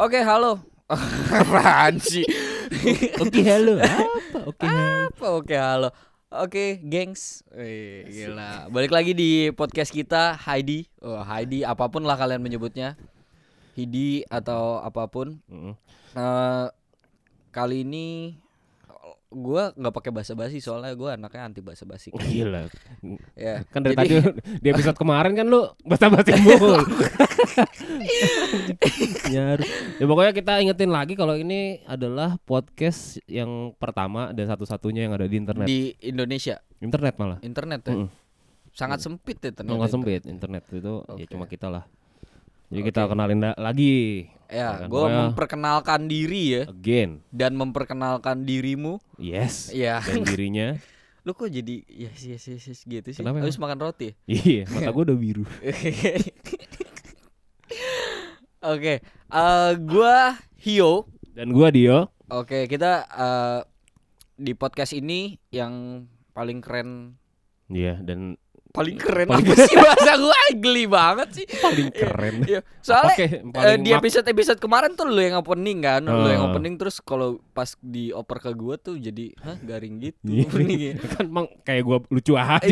Oke, halo. Apaan sih? Oke, halo. Apa? Oke. Apa oke, halo. Oke, gengs. Wih, gila. Balik lagi di podcast kita Heidi. Oh, Heidi apa pun lah kalian menyebutnya. Hidi atau apa pun. Mm. Eh, kali ini gua nggak pakai bahasa basi soalnya gua anaknya anti bahasa basi. Gila. ya. Kan dari Jadi- tadi di episode kemarin kan lu basa-basi mulu. Nyaru. Ya pokoknya kita ingetin lagi kalau ini adalah podcast yang pertama dan satu-satunya yang ada di internet. di Indonesia Internet malah. internet ya. Mm-mm. Sangat sempit ya ternyata. Itu. sempit internet itu ya Oke. cuma kita lah. Jadi Oke. kita kenalin lagi Ya, gua pokoknya- memperkenalkan diri ya again. dan memperkenalkan dirimu. Yes. Ya. Dan dirinya. Lu kok jadi yes yes yes, yes gitu sih? Kenapa Habis makan roti. Iya, mata gua udah biru. Oke, eh gua Hio. Dan gua Dio. Oke, kita eh, di podcast ini yang paling keren Iya, dan paling keren Paling apa sih bahasa gua geli banget sih. paling keren. Iya, soalnya Oke, eh, paling di episode episode kemarin tuh lu yang opening kan, lu yang Ah. opening terus kalau pas dioper ke gua tuh jadi hah garing gitu Iya. openingnya. kan emang kayak gua lucu aja.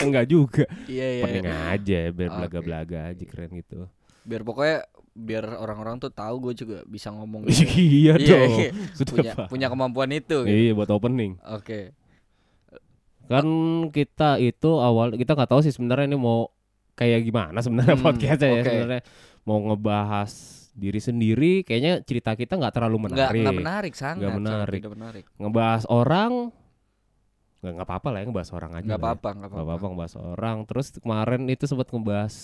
Enggak juga. Iya iya. Pening aja biar Oke. belaga-belaga aja keren gitu. Biar pokoknya biar orang-orang tuh tahu gue juga bisa ngomong iya Iya, dong. iya. Sudah punya punya kemampuan itu. gitu. Iya buat opening. Oke. Kan kita itu awal kita nggak tahu sih sebenarnya ini mau kayak gimana sebenarnya Hmm, podcastnya ya oke. sebenarnya mau ngebahas diri sendiri kayaknya cerita kita nggak terlalu menarik. nggak menarik sangat. Nggak menarik. tidak menarik. Ngebahas orang nggak nggak apa-apa lah ya ngebahas orang aja. Nggak ya. apa-apa, nggak Nggak apa-apa. ngebahas orang. Terus kemarin itu sempat ngebahas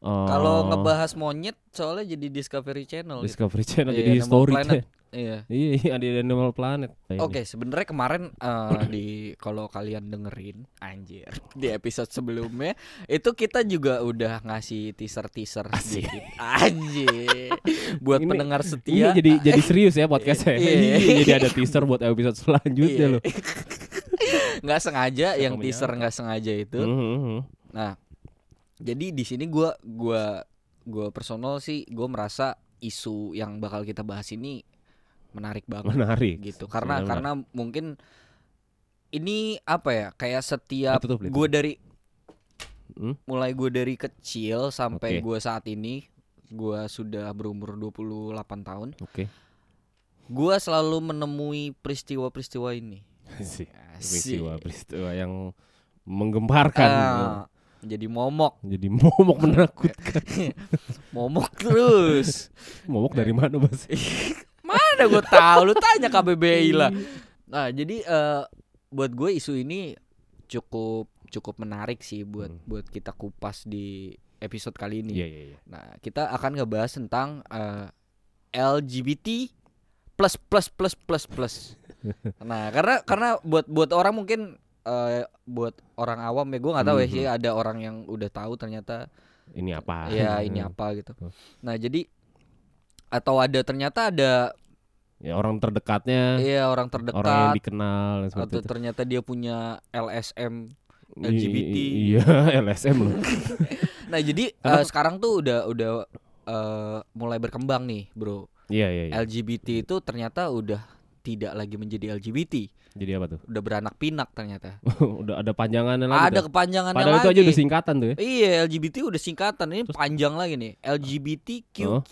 eh, Kalau ngebahas monyet soalnya jadi Discovery Channel. gitu. Discovery Channel Iya, jadi Animal story Planet. Iya. Iya, iya di Animal Planet. Nah, ini. Oke, sebenarnya kemarin eh, di kalau kalian dengerin anjir di episode sebelumnya itu kita juga udah ngasih teaser-teaser sedikit. Anjir. Buat Ini- pendengar Ini setia. jadi jadi serius ya podcastnya. Iya. Iya, jadi ada teaser buat episode selanjutnya Iya. loh. nggak sengaja yang teaser nggak sengaja itu. Mhm. Nah, jadi di sini gua gua gua personal sih gua merasa isu yang bakal kita bahas ini menarik banget Menarik. gitu. Karena Sebenarnya karena mungkin ini apa ya? Kayak setiap gua dari Hmm? mulai gua dari kecil sampai Oke. gua saat ini gua sudah berumur 28 tahun. Oke. Gua selalu menemui peristiwa-peristiwa ini. Sih. Asik. Peristiwa peristiwa yang menggemparkan. Ah, jadi momok, Jadi momok menakutkan. momok terus. momok dari mana, Mas? Mana gue tahu lu tanya KBBI lah. Nah, jadi eh, buat gue isu ini cukup cukup menarik sih buat Hmm. buat kita kupas di episode kali ini. Iya, iya, iya. Nah, kita akan ngebahas tentang eh, LGBT plus plus plus plus plus. nah, karena karena buat buat orang mungkin eh, buat orang awam ya gue nggak tahu ya Mhm. sih ada orang yang udah tahu ternyata Ini apa? ya ini apa gitu. Hmm. Nah, jadi atau ada ternyata ada Ya orang terdekatnya, iya orang orang yang terdekat dikenal dan seperti atau itu. ternyata dia punya LSM. I- LGBT. Iya, LSM loh. Nah, jadi Karena- eh, sekarang tuh udah udah eh, mulai berkembang nih, Bro. Iya, iya, iya. LGBT itu ternyata udah tidak lagi menjadi LGBT, Jadi apa tuh? udah beranak pinak ternyata. udah ada panjangannya lagi. Ada kepanjangannya Padahal lagi. itu aja udah singkatan tuh ya. Iya, LGBT udah singkatan ini panjang lagi nih. Oh.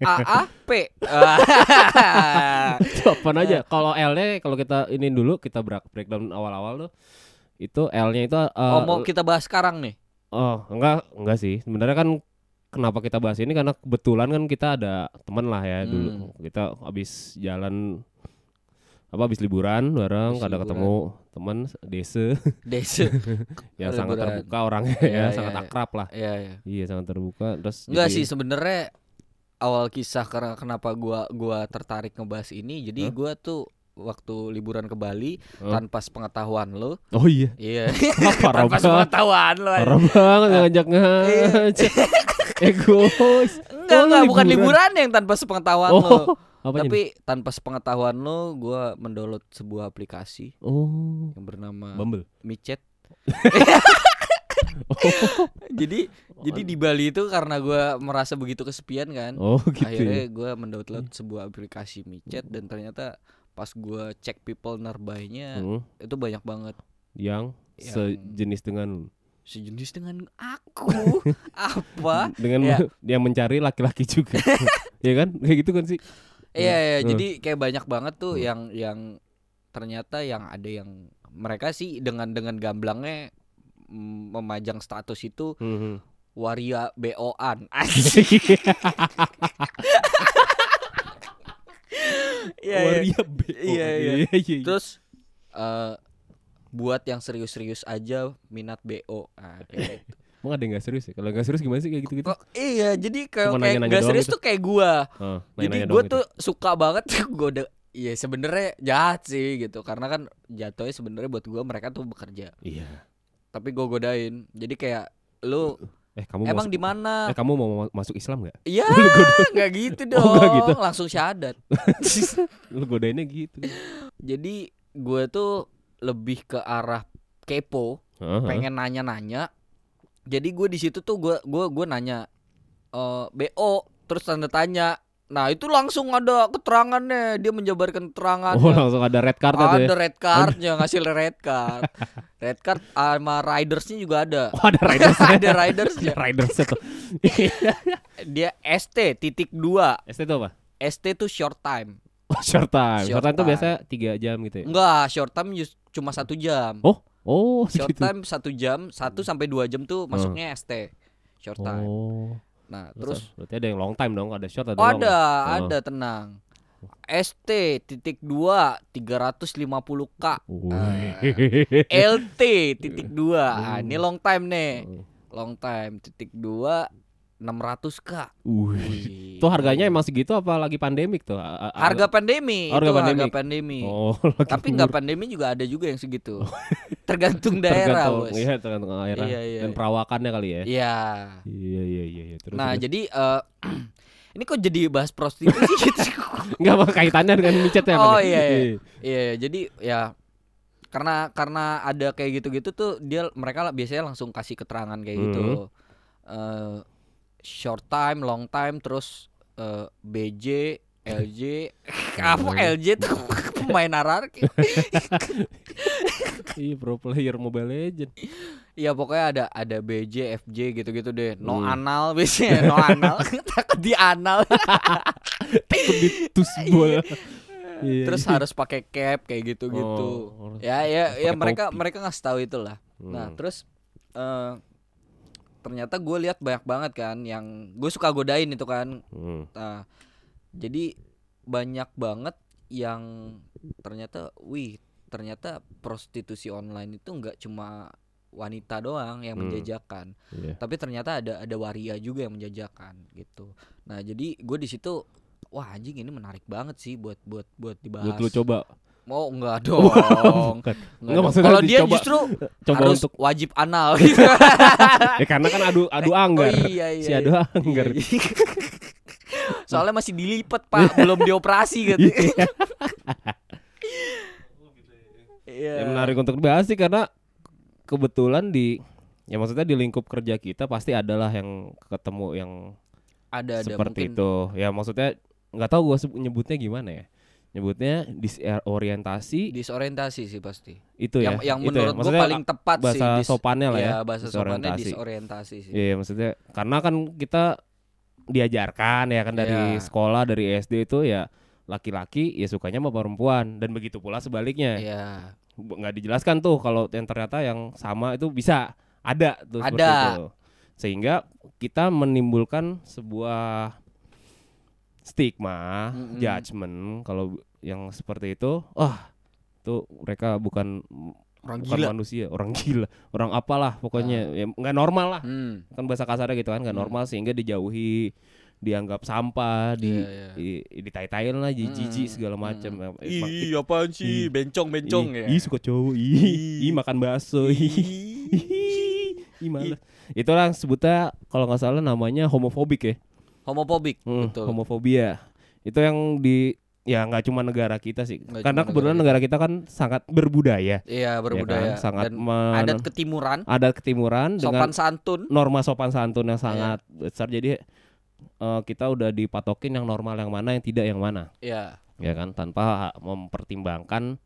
A A P. Apaan aja. Kalau L-nya kalau kita ini dulu kita break breakdown awal-awal tuh itu L-nya itu uh, oh, mau kita bahas sekarang nih. oh, enggak enggak sih. Sebenarnya kan kenapa kita bahas ini karena kebetulan kan kita ada teman lah ya Hmm. dulu. Kita habis jalan apa habis liburan bareng Habis ada liburan. ketemu teman desa Desa. yang sangat terbuka orangnya Iya, ya, iya, sangat iya. akrab lah. Iya, iya. Iya, sangat terbuka. Terus Enggak jadi- sih sebenarnya awal kisah karena kenapa gua gua tertarik ngebahas ini. Jadi Hah? gua tuh waktu liburan ke Bali Hah? tanpa sepengetahuan lo. Oh iya. Iya. Parah tanpa sepengetahuan lo. Parah banget ngajak-ngajak. Egois. Enggak, Oh, enggak, bukan liburan. yang tanpa sepengetahuan Oh, lo. Apa Tapi tanpa sepengetahuan lo, gua mendownload sebuah aplikasi Oh, yang bernama Bumble. Micet. Oh, jadi jadi di Bali itu karena gua merasa begitu kesepian kan Oh gitu akhirnya ya. gue mendownload sebuah aplikasi micet dan ternyata pas gua cek people nearby-nya Hmm, itu banyak banget yang Yang- sejenis dengan sejenis dengan aku apa dengan Ya. yang mencari laki-laki juga. ya kan? Kayak gitu kan sih. Iya, iya, Hmm. jadi kayak banyak banget tuh Hmm. yang yang ternyata yang ada yang mereka sih dengan dengan gamblangnya memajang status itu Hmm. waria BO-an. Iya, iya. Waria B. Iya, iya. iya, iya. Terus eh buat yang serius-serius aja minat BO. Nah, kayak gitu. Emang ada yang gak serius ya? Kalau gak serius gimana sih kayak gitu-gitu? Kok iya, jadi kayak Cuma kayak nanya-nanya gak doang serius gitu. tuh kayak gua. Oh, Jadi gue doang tuh suka banget gue udah Iya sebenarnya jahat sih gitu karena kan jatuhnya sebenarnya buat gue mereka tuh bekerja gitu. Iya. Tapi gue godain jadi kayak lu Eh kamu emang di mana Eh kamu mau ma- masuk Islam gak? iya nggak gitu dong Oh, nggak gitu. langsung syahadat Lu godainnya gitu. jadi gue tuh lebih ke arah kepo Heeh. pengen nanya-nanya jadi gue di situ tuh gue gue gue nanya eh bo terus tanda tanya nah itu langsung ada keterangannya dia menjabarkan keterangannya Oh langsung ada red card ada tuh ya. red cardnya ngasih red card red card sama ridersnya juga ada Oh ada riders ada ridersnya Riders tuh. dia ST titik dua ST itu apa? ST tuh short time Oh, short time. Short, Short time tuh time. biasa 3 jam gitu ya. enggak short time cuma satu jam Oh, oh short segitu. time satu jam satu sampai dua jam tuh masuknya ST short time Oh. Nah Terus terus berarti ada yang long time dong, ada short ada oh, long. ada Oh. ada tenang ST titik dua 350 k Wih. LT titik dua ah, ini long time nih Oh. long time titik dua 600 k Wih. Itu harganya emang segitu apa lagi pandemik tuh? A- a- harga pandemi Harga itu pandemi. harga pandemi Oh, tapi nggak pandemi juga ada juga yang segitu tergantung Oh. daerah tergantung, bos Iya, tergantung daerah Iya, iya, dan iya. perawakannya kali ya. Iya. Iya, iya, iya, iya. Terus nah terus. jadi eh, ini kok jadi bahas prostitusi gitu Enggak apa kaitannya dengan micet ya? Oh, Pak? iya, iya. iya jadi ya karena karena ada kayak gitu-gitu tuh dia mereka biasanya langsung kasih keterangan kayak gitu Hmm. Eh, short time long time terus eh, BJ LJ apa LJ tuh pemain ararki Iya, pro player Mobile Legend. Iya pokoknya ada ada BJ, FJ gitu-gitu deh. No Hmm. anal biasanya, no anal. Takut di anal. Takut ditus bola. Iya, Terus iya. harus pakai cap kayak gitu-gitu. Oh, Ya ya ya mereka topi. mereka ngasih tahu itulah. Nah, Hmm. terus eh ternyata gue lihat banyak banget kan yang gue suka godain itu kan. Hmm. Nah, jadi banyak banget yang ternyata wih, ternyata prostitusi online itu nggak cuma wanita doang yang Hmm. menjajakan. Iya. tapi ternyata ada ada waria juga yang menjajakan gitu nah jadi gue di situ wah anjing ini menarik banget sih buat buat buat dibahas Buat lu coba. Oh enggak dong. Enggak maksudnya kalau dia justru Coba harus untuk wajib anal gitu ya karena kan adu adu anggar. oh, iya, iya, si adu iya. anggar. Iya, iya. soalnya masih dilipat pak belum dioperasi gitu Iya. Ya menarik untuk dibahas sih karena kebetulan di ya maksudnya di lingkup kerja kita pasti adalah yang ketemu yang ada ada seperti mungkin itu. Ya maksudnya nggak tahu gua seb- nyebutnya gimana ya. Nyebutnya disorientasi disorientasi sih pasti itu yang ya. yang itu ya. menurut gue Maksudnya paling tepat sih bahasa sopannya lah ya. Iya, bahasa sopannya disorientasi. disorientasi sih Iya, maksudnya karena kan kita diajarkan ya kan dari Iya. sekolah dari SD itu ya laki-laki ya sukanya sama perempuan dan begitu pula sebaliknya. Iya. Bu- nggak dijelaskan tuh kalau yang ternyata yang sama itu bisa ada tuh Ada. itu. Sehingga kita menimbulkan sebuah stigma, Mm-mm. judgement kalau yang seperti itu, wah, tuh mereka bukan orang bukan gila manusia, orang gila, orang apalah pokoknya ya nggak normal lah. Hmm. Kan bahasa kasarnya gitu kan nggak Hmm. normal sehingga dijauhi, dianggap sampah, di Iya, iya. di ditai-taiin lah, jijik Mm-mm. segala macam. Ya, emang- Ih, apaan sih? Ih. Bencong-bencong ih, ya. Ih, suka cowok. Ih, Ih. makan bakso. Ih, Ih. ih malas. Itu lah sebutnya kalau nggak salah namanya homofobik ya. Homofobik, Hmm, betul. homofobia. Itu yang di ya nggak cuma negara kita sih. Nggak Karena kebetulan negara negara kita kan sangat berbudaya. Iya berbudaya kan? Sangat dan men- adat ketimuran, Adat ketimuran dengan sopan santun. norma sopan santun yang Iya. sangat besar. Jadi eh, kita udah dipatokin yang normal yang mana, yang tidak yang mana, Iya. ya kan? Tanpa mempertimbangkan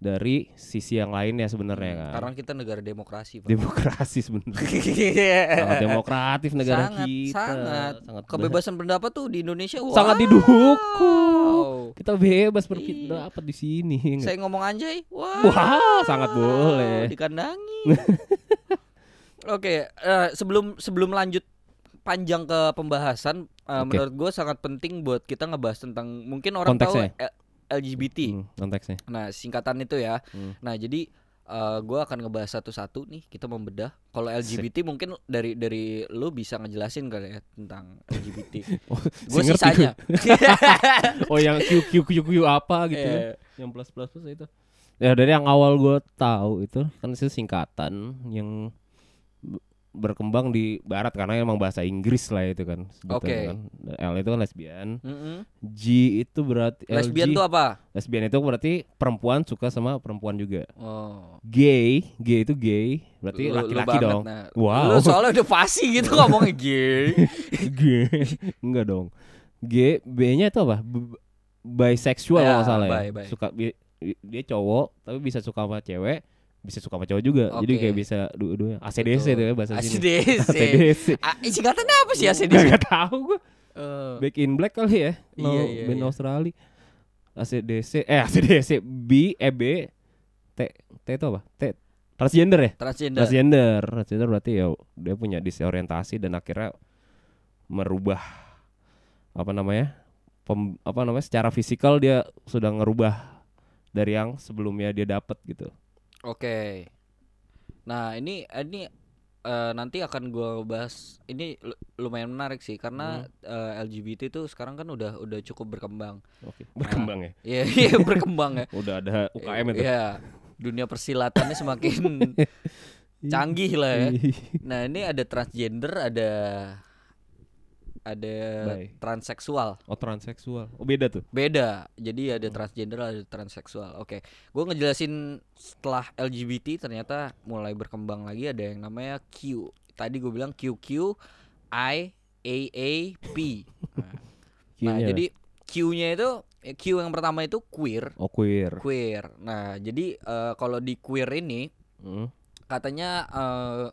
dari sisi yang lainnya sebenarnya kan. Karena kita negara demokrasi, Pak. Demokrasi sebenarnya. sangat demokratif negara sangat, kita. sangat. sangat Kebebasan pendapat tuh di Indonesia sangat wow. didukung. Kita bebas berpendapat di sini. Saya ngomong anjay, wah, Wah, sangat boleh. dikandangi. Oke, eh, sebelum sebelum lanjut panjang ke pembahasan, eh, Oke. menurut gue sangat penting buat kita ngebahas tentang mungkin orang Konteksnya. tahu L- LGBT. Hmm, konteksnya. Nah, singkatan itu ya. Hmm. Nah, jadi eh, gue akan ngebahas satu-satu nih. Kita membedah. Kalau LGBT mungkin dari dari lu bisa ngejelasin kali ya tentang LGBT. Oh, gue sisanya. oh yang Q Q Q Q apa gitu kan. Eh, Yang plus plus plus itu. Ya dari yang awal gue tahu itu kan itu singkatan yang berkembang di barat karena emang bahasa Inggris lah itu kan. Oke. kan. L itu kan lesbian. mm-mm. G itu berarti Lesbian LG, tuh apa? lesbian itu berarti perempuan suka sama perempuan juga. Oh. Gay, gay itu gay, berarti laki-laki dong. nah. Wow. Lu soalnya udah pasti gitu ngomongnya gay. G, enggak dong. G, B-nya itu apa? B- bisexual Ya, kalau salah ya. bi, bi. Suka bi- dia cowok tapi bisa suka sama cewek, bisa suka sama cowok juga. Jadi Oke. kayak bisa dua-duanya. ACDC Betul. itu ya bahasa sini. ACDC. ACDC. Ah, singkatannya apa sih ACDC? Gak, gak tahu gua. Eh, Back in Black kali ya. No, Iya, iya, band iya. Australia. ACDC eh ACDC B E B T T itu apa? T transgender ya? transgender. Transgender. Transgender berarti ya dia punya disorientasi dan akhirnya merubah apa namanya? Pem, apa namanya? Secara fisikal dia sudah ngerubah dari yang sebelumnya dia dapat gitu. Oke. Nah, ini ini eh, nanti akan gua bahas ini lu- lumayan menarik sih karena eh, LGBT itu sekarang kan udah udah cukup berkembang. Oke. Berkembang ya. Iya, iya berkembang ya. Udah ada UKM itu. Iya. Dunia persilatannya semakin canggih lah ya. Nah, ini ada transgender, ada ada Baik. transseksual. Oh transseksual. Oh beda tuh. Beda. Jadi ada transgender, ada transseksual. Oke. Gue ngejelasin setelah LGBT ternyata mulai berkembang lagi ada yang namanya Q. Tadi gue bilang QQ I A A P. Nah, nah, jadi Q-nya itu Q yang pertama itu queer. oh queer. Queer. Nah, jadi eh, kalau di queer ini Hmm. katanya eh,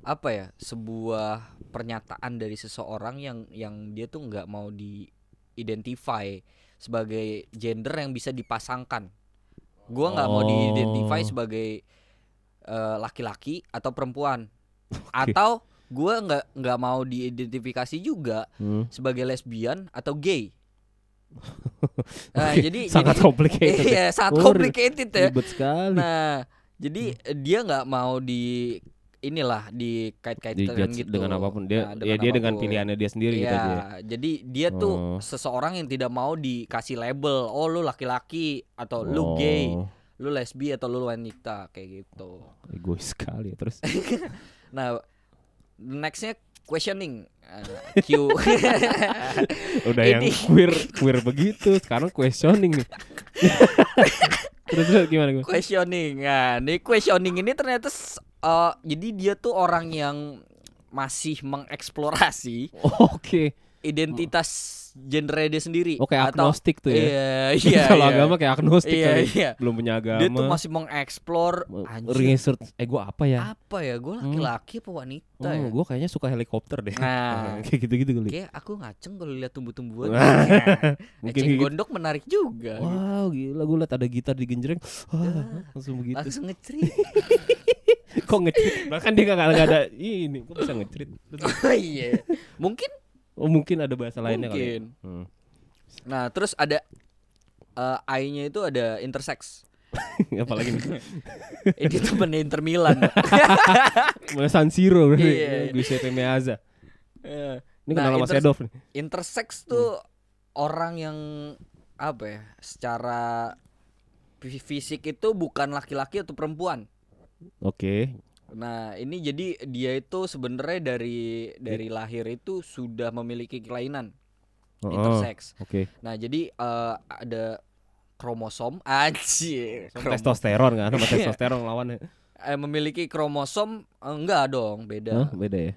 apa ya sebuah pernyataan dari seseorang yang yang dia tuh nggak mau di identify sebagai gender yang bisa dipasangkan gua nggak mau Oh. diidentify sebagai eh, laki-laki atau perempuan atau gua nggak nggak mau diidentifikasi juga Hmm. sebagai lesbian atau gay nah Oke, jadi sangat jadi- complicated. ya. iya sangat Oh, complicated ya Ribet sekali. Nah, jadi dia nggak mau di inilah dikait-kaitkan gitu dengan apa pun dia Nah, ya dia dengan pilihannya dia sendiri gitu Iya, aja. ya. jadi dia tuh Oh. seseorang yang tidak mau dikasih label, oh lu laki-laki atau lu gay, Oh, lu lesbi atau lu wanita kayak gitu. Egois sekali ya terus. Nah, nextnya questioning Eh, Q. Udah yang Ini- queer queer begitu, sekarang questioning nih. terus, terus gimana gue? questioning. Nah, nih questioning ini ternyata eh, jadi dia tuh orang yang masih mengeksplorasi Oke. identitas gendernya dia sendiri Oke, atau agnostik tuh ya. iya iya Kalau iya. agama kayak agnostik iya kali. iya Belum punya agama. dia tuh masih mengeksplor research eh gua apa ya? apa ya gue laki-laki apa wanita ya Oh, gua kayaknya suka helikopter deh. nah kayak gitu-gitu kali. kayak aku ngaceng kalau lihat tumbuh-tumbuhan Nah, Mungkin eceng gitu. gondok menarik juga. Wow, gila gua liat ada gitar digenjreng. Wah, langsung begitu. langsung ngecerit Kok ngecerit? Bahkan dia nggak nggak ada ini, kok bisa ngecerit? Oh iya mungkin Oh, mungkin ada bahasa lainnya kali. ya? mungkin Hmm. nah terus ada eh, I-nya itu ada intersex Apalagi nih. ini temen Inter Milan Mana San Siro berarti. Iya, iya. Giuseppe Meazza. Eh, Ini Nah, kenal sama inter- Sedov nih. intersex tuh orang yang apa ya secara fi- fisik itu bukan laki-laki atau perempuan Oke. nah ini jadi dia itu sebenarnya dari dari lahir itu sudah memiliki kelainan Oh, intersex. Oke. Nah, jadi eh, ada kromosom anjir. Testosteron kan, sama Iya. testosteron lawannya. eh, memiliki kromosom eh, enggak dong, beda. Hah, beda ya?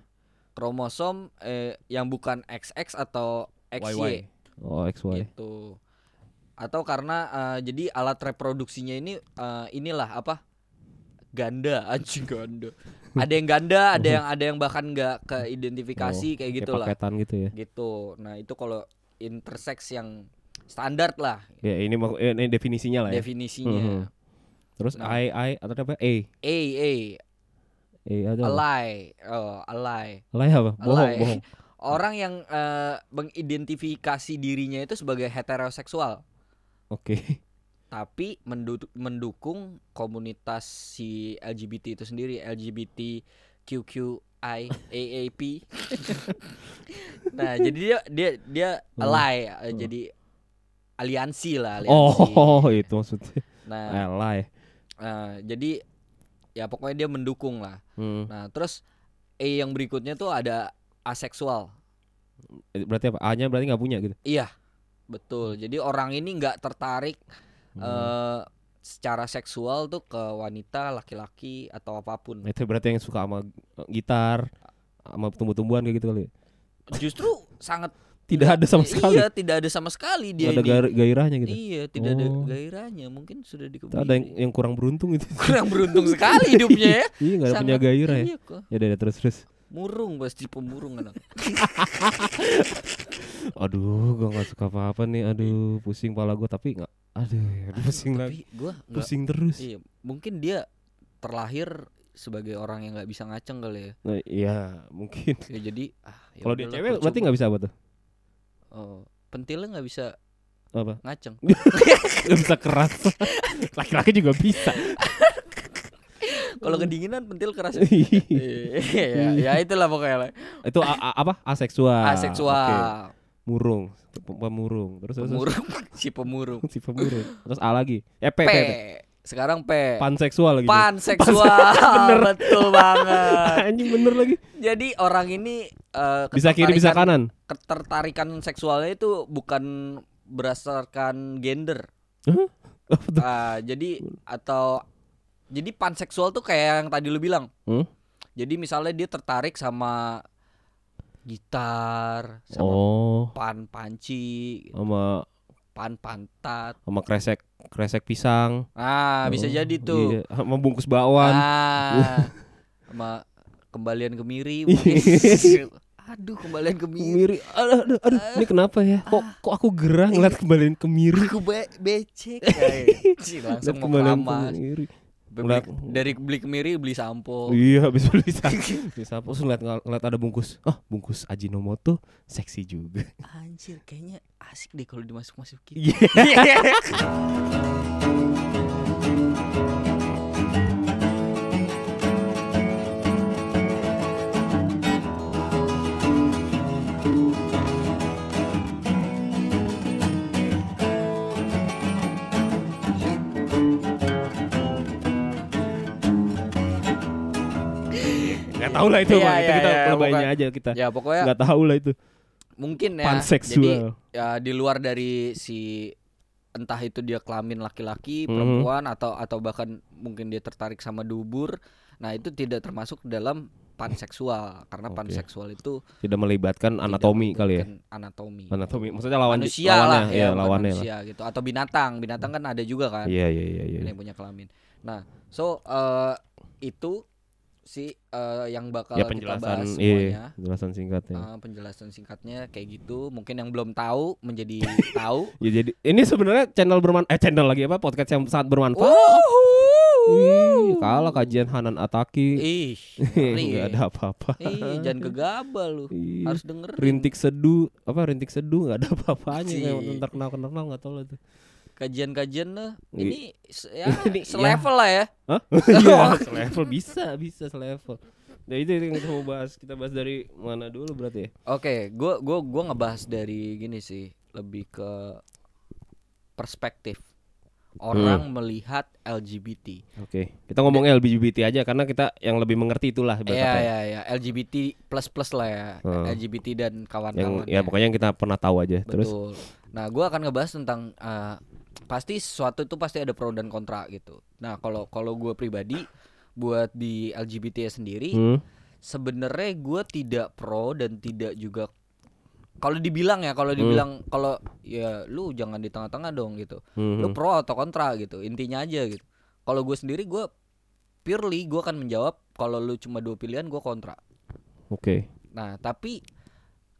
Kromosom eh, yang bukan XX atau XY YY. Oh, XY. gitu. Atau karena eh, jadi alat reproduksinya ini eh, inilah apa? Ganda, anjing ganda. Ada yang ganda, ada yang ada yang bahkan nggak keidentifikasi kayak gitu lah. paketan gitu ya. Gitu. Nah, itu kalau intersex yang standar lah Ya ini eh, ini definisinya lah ya. definisinya. Mhm. Terus Nah. I I atau apa? A. A A A ada ally, oh, ally. Alay apa? Bohong, Alay. bohong. Orang yang eh, mengidentifikasi dirinya itu sebagai heteroseksual, Oke. tapi mendu- mendukung komunitas si LGBT itu sendiri, LGBT QQI AAP. nah, jadi dia dia dia Hmm. ally, eh, jadi aliansi lah, aliansi. Oh, itu maksudnya. Nah, Alay. eh, jadi ya pokoknya dia mendukung lah. Hmm. Nah, terus E yang berikutnya tuh ada aseksual. Berarti apa? A-nya berarti nggak punya gitu. Iya, betul. Jadi orang ini nggak tertarik Hmm. eh secara seksual tuh ke wanita, laki-laki atau apa pun. Itu berarti yang suka sama eh, gitar, sama tumbuh-tumbuhan kayak gitu kali. ya? Justru sangat Tidak ada sama sekali. Iya, tidak ada sama sekali dia Nggak ada ini. gair- gairahnya gitu. Iya, tidak ada Oh. gairahnya. Mungkin sudah dikebiri. ada yang, yang kurang beruntung itu. kurang beruntung sekali hidupnya ya. Iya nggak ada punya gairah ya. Iya. Ya udah terus terus. Murung pasti pemurung anak. Aduh, gua nggak suka apa-apa nih. Aduh, pusing pala gua tapi nggak. Aduh, aduh, pusing lagi. Gua Pusing terus. Iya, mungkin dia terlahir sebagai orang yang nggak bisa ngaceng kali ya. Nah, iya, mungkin. Ya, jadi ah, ya Kalau dia cewek berarti nggak bisa apa tuh? Oh, pentilnya nggak bisa Apa? ngaceng. Bisa keras. Laki-laki juga bisa. Kalau kedinginan pentil keras. ya? Ya itulah pokoknya lah. Itu a- a- apa? Aseksual. Aseksual. Oke. Murung, Pem- pemurung. Terus terus- Pemurung, si pemurung. si pemurung. Terus A lagi. Eh P, P. P, P. Sekarang P. Panseksual lagi. Panseksual. Betul banget. Anjing bener lagi. Jadi orang ini eh, Bisa kiri bisa kanan. Ketertarikan seksualnya itu bukan berdasarkan gender. Apa tuh? Ah, jadi atau jadi panseksual tuh kayak yang tadi lu bilang. Hmm? Jadi misalnya dia tertarik sama gitar, sama Oh, pan panci, sama pan pantat. sama kresek kresek pisang. Ah, bisa Oh, jadi tuh. Iya, sama bungkus bakwan. Ah, sama kembalian kemiri mungkin. Aduh, kembalian kemiri. Kemiri. Aduh, aduh, aduh. Ini kenapa ya? Kok kok aku gerah ngeliat kembaliin kemiri? Aku be becek. kayak. Langsung keramas. kemiri. Beli- dari beli kemiri beli sampo. Iya, habis beli sapu. Beli sapu terus ngeliat, ngeliat ada bungkus. Ah, bungkus Ajinomoto seksi juga. Anjir, kayaknya asik deh kalau dimasuk-masukin. Iya. Nggak tahu lah itu, Iya, Bang. Itu iya, kita iya, lebaynya aja kita. ya pokoknya Nggak tahu lah itu. mungkin ya. Jadi Panseksual. ya di luar dari si entah itu dia kelamin laki-laki, Mhm. perempuan atau atau bahkan mungkin dia tertarik sama dubur. Nah, itu tidak termasuk dalam panseksual karena Oke. panseksual itu Tidak melibatkan tidak anatomi kali ya. Anatomi. Anatomi. Maksudnya lawan manusia lawannya, lah ya, ya, bukan lawannya lah. manusia gitu atau binatang. Binatang kan ada juga kan Iya, iya, iya, iya. yang punya kelamin. Nah, so eh, itu si eh, yang bakal Ya kita penjelasan bahas iya, semuanya. penjelasan singkatnya. Eh, penjelasan singkatnya kayak gitu. Mungkin yang belum tahu menjadi tahu. Ya jadi ini sebenarnya channel berman eh channel lagi apa podcast yang sangat bermanfaat. Ih, kalah kajian Hanan Ataki. Ih, Enggak ada apa-apa. Ih, jangan gegabah lu. Ih, Harus dengerin. Rintik seduh apa rintik seduh nggak ada apa-apanya kayak ntar kenal kenal nggak tahu lah itu. Kajian-kajian lah. Ini ya Ini, selevel lah ya. Hah? Iya, selevel bisa, bisa selevel. Nah itu yang kita mau bahas. Kita bahas dari mana dulu berarti ya? Oke, gua gua gua ngebahas dari gini sih, lebih ke perspektif. orang Hmm. melihat LGBT. Oke, kita ngomong LGBT aja karena kita yang lebih mengerti itulah Iya ibarat kata ya. ya ya LGBT plus plus lah ya Hmm. LGBT dan kawan-kawan. ya pokoknya yang kita pernah tahu aja. Terus Betul. Nah, gua akan ngebahas tentang eh, pasti sesuatu itu pasti ada pro dan kontra gitu. Nah, kalau kalau gue pribadi buat di LGBT sendiri, hmm, sebenarnya gue tidak pro dan tidak juga kalau dibilang ya, Hmm. kalau dibilang kalau ya lu jangan di tengah-tengah dong gitu. hmm, Lu hmm. pro atau kontra gitu. Intinya aja gitu. Kalau gue sendiri gue purely gue akan menjawab kalau lu cuma dua pilihan gue kontra. Oke. Nah, tapi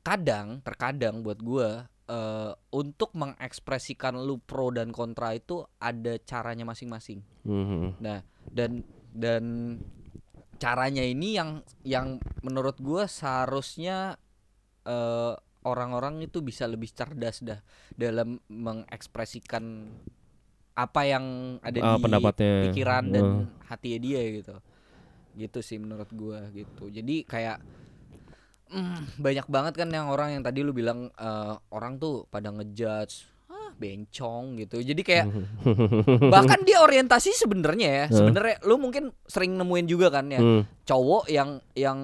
kadang terkadang buat gua eh, untuk mengekspresikan lu pro dan kontra itu ada caranya masing-masing. Hmm, hmm. Nah, dan dan caranya ini yang yang menurut gua seharusnya eh, orang-orang itu bisa lebih cerdas dah dalam mengekspresikan apa yang ada Ah, di pendapatnya. pikiran dan Hmm. hati dia gitu gitu sih menurut gua gitu jadi kayak mm, banyak banget kan yang orang yang tadi lu bilang eh, orang tuh pada ngejudge ah bencong gitu. Jadi kayak bahkan dia orientasi sebenarnya ya sebenarnya lu mungkin sering nemuin juga kan ya Hmm, cowok yang yang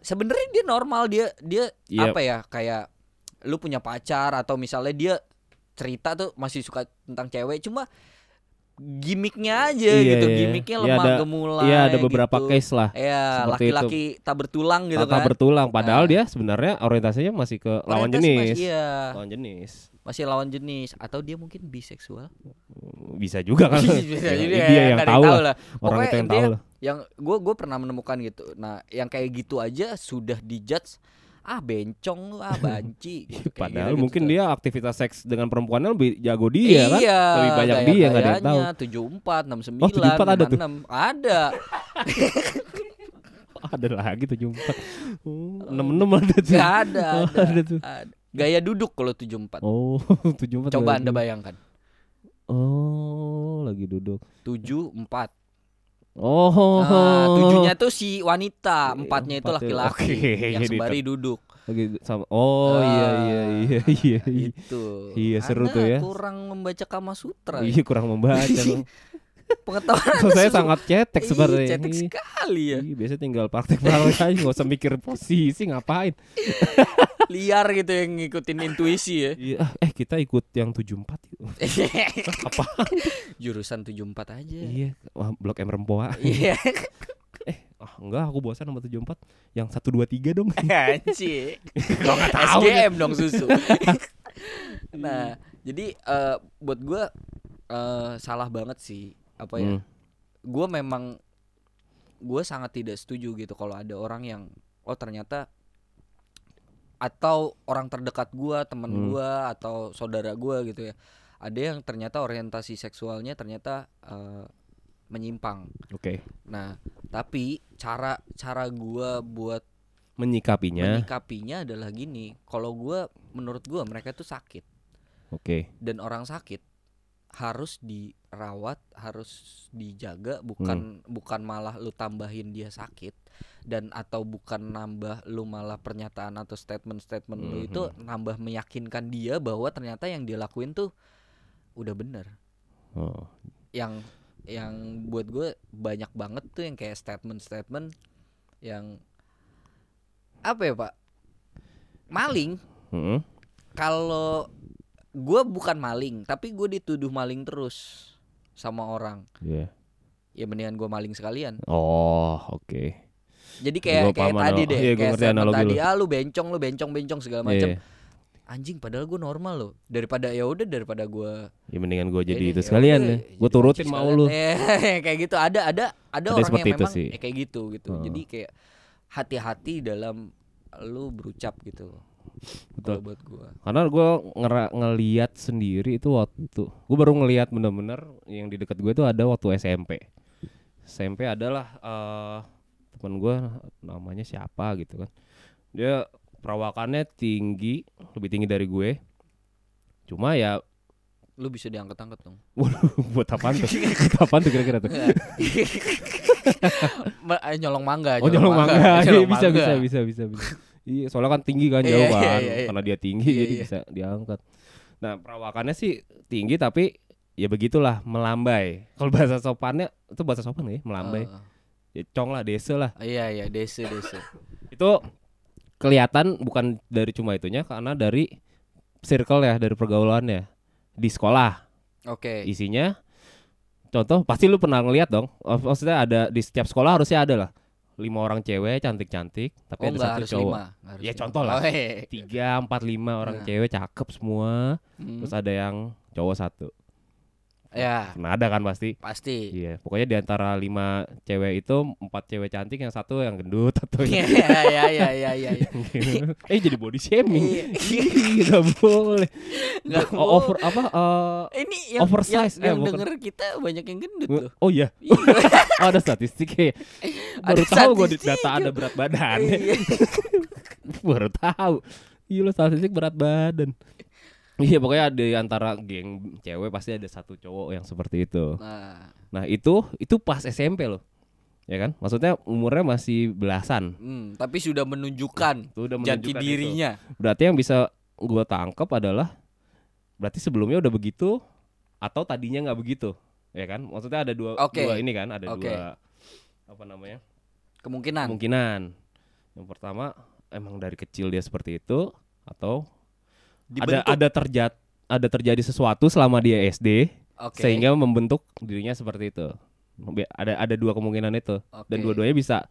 sebenarnya dia normal dia dia Yep. apa ya kayak lu punya pacar atau misalnya dia cerita tuh masih suka tentang cewek cuma gimmicknya aja Iya, gitu iya. gimmicknya Iya, lemah ada- gemulai Iya ada beberapa gitu. case lah. ya seperti laki-laki tak bertulang gitu Kakak kan bertulang padahal Nah. dia sebenarnya orientasinya masih ke lawan Orientasi jenis. masih, iya Lawan jenis. masih lawan jenis atau dia mungkin biseksual Bisa juga kan. Bisa Ya, juga dia ya, yang nggak ada tahu yang lah. lah. Orang Pokoknya itu yang dia- tahu lah. yang gue gue pernah menemukan gitu nah yang kayak gitu aja sudah dijudge ah bencong lu ah banci gitu, kayak Padahal gitu-gitu mungkin tuh. dia aktivitas seks dengan perempuannya lebih jago dia kan. iya, Lebih banyak dia nggak ada yang tahu. tujuh empat enam sembilan Oh, 74 ada tuh? ada Ada lagi tujuh empat. Enam enam ada tuh. Gak ada, Oh, ada, ada tuh. ada. gaya duduk kalau tujuh empat Oh tujuh empat. coba anda bayangkan Oh lagi duduk. tujuh empat Oh. nah, tujuhnya tuh si wanita empatnya itu Empatnya, laki-laki oke, yang sembari duduk lagi sama. Oh iya Ah, iya iya iya. iya. itu Iya, seru Anda tuh ya. kurang membaca kama sutra Iya kurang membaca. Pengetahuan So, saya sangat cetek Ih, sebenarnya. cetek sekali ya Iya, biasa tinggal praktek-praktek aja nggak usah mikir posisi ngapain. liar gitu yang ngikutin intuisi ya Iya, ah, eh kita ikut yang 74 yuk. Apa? jurusan 74 aja iya, wah, blok M Rempoa. iya Ah, enggak, aku bosan sama 74. Yang 123 dong. anjir Gua nggak tahu. SGM dong susu nah jadi eh, buat gua eh, salah banget sih apa ya Hmm. gue memang gue sangat tidak setuju gitu kalau ada orang yang oh ternyata atau orang terdekat gua temen Hmm. gua atau saudara gua gitu ya ada yang ternyata orientasi seksualnya ternyata eh, menyimpang Oke. nah tapi cara cara gua buat Menyikapinya. menyikapinya adalah gini kalau gua menurut gua mereka tuh sakit Oke. dan orang sakit harus dirawat, harus dijaga, bukan bukan malah lu tambahin dia sakit dan atau bukan nambah lu malah pernyataan atau statement-statement lu itu nambah meyakinkan dia bahwa ternyata yang dia lakuin tuh udah bener. Oh. Yang yang buat gue banyak banget tuh yang kayak statement-statement yang apa ya pak maling Mm-mm. kalau gue bukan maling tapi gue dituduh maling terus sama orang Iya. ya mendingan gue maling sekalian Oh, oke. jadi kayak Gua kayak tadi deh iya, kayak tadi lu. ah lu bencong lu bencong bencong segala macam Iya. anjing padahal gue normal loh daripada ya udah daripada gue Ya mendingan gue jadi ini, itu ya sekalian ya. Gue turutin mau lu. Eh, kayak gitu ada ada ada Ada orang yang memang sih. ya kayak gitu gitu Oh. jadi kayak hati-hati dalam lu berucap gitu Betul. buat gue Karena gue ngera- ngeliat sendiri itu waktu gue baru ngeliat bener-bener yang di dekat gue itu ada waktu SMP. SMP adalah eh teman gue namanya siapa gitu kan. Dia perawakannya tinggi, lebih tinggi dari gue. Cuma ya lu bisa diangkat-angkat dong buat apaan tuh? buat apaan tuh kira-kira tuh? Eh, nyolong mangga Oh nyolong mangga, Iya, nyolong bisa, mangga. bisa bisa bisa bisa. Iya soalnya kan tinggi kan Iya, jauh iya, kan, iya, iya. karena dia tinggi Iya, jadi bisa diangkat. Nah perawakannya sih tinggi tapi ya begitulah melambai. Kalau bahasa sopannya itu bahasa sopan ya melambai. Eh, Ya, cong lah, desa lah. iya iya desa desa. Itu kelihatan bukan dari cuma itunya karena dari circle ya, dari pergaulannya di sekolah. Oke. Isinya contoh pasti lu pernah ngeliat dong. Maksudnya ada di setiap sekolah harusnya ada lah lima orang cewek cantik-cantik, tapi Oh ada satu harus cowok. lima. harus Ya, contoh lah. Oh, iya. Tiga, empat, lima orang Nah. cewek cakep semua. Hmm. Terus ada yang cowok satu. Ya Pernah ada kan pasti. pasti. Iya, pokoknya di antara lima cewek itu empat cewek cantik, yang satu yang gendut atau Iya yang iya iya iya iya. iya. eh jadi body shaming. Iya. Gak boleh. Nggak O- over apa? eh, Ini yang Oversize, yang, yang eh, bukan. denger kita banyak yang gendut loh. oh iya, Iya. oh, ada statistiknya. ya? Baru Ada tahu gue data ada berat badan. Iya. Baru tahu. Iya lo statistik berat badan. Iya pokoknya di antara geng cewek pasti ada satu cowok yang seperti itu. Nah, Nah itu itu pas SMP loh, ya kan? Maksudnya umurnya masih belasan. hmm, tapi sudah menunjukkan Itu udah jati menunjukkan itu. dirinya. Berarti yang bisa gua tangkap adalah berarti sebelumnya udah begitu atau tadinya nggak begitu, ya kan? Maksudnya ada dua, Oke. dua ini kan, ada Oke. dua apa namanya Kemungkinan. kemungkinan. Yang pertama emang dari kecil dia seperti itu atau ada Dibentuk. ada terjadi ada terjadi sesuatu selama dia SD Oke. sehingga membentuk dirinya seperti itu. Ada ada dua kemungkinan itu Oke. dan dua-duanya bisa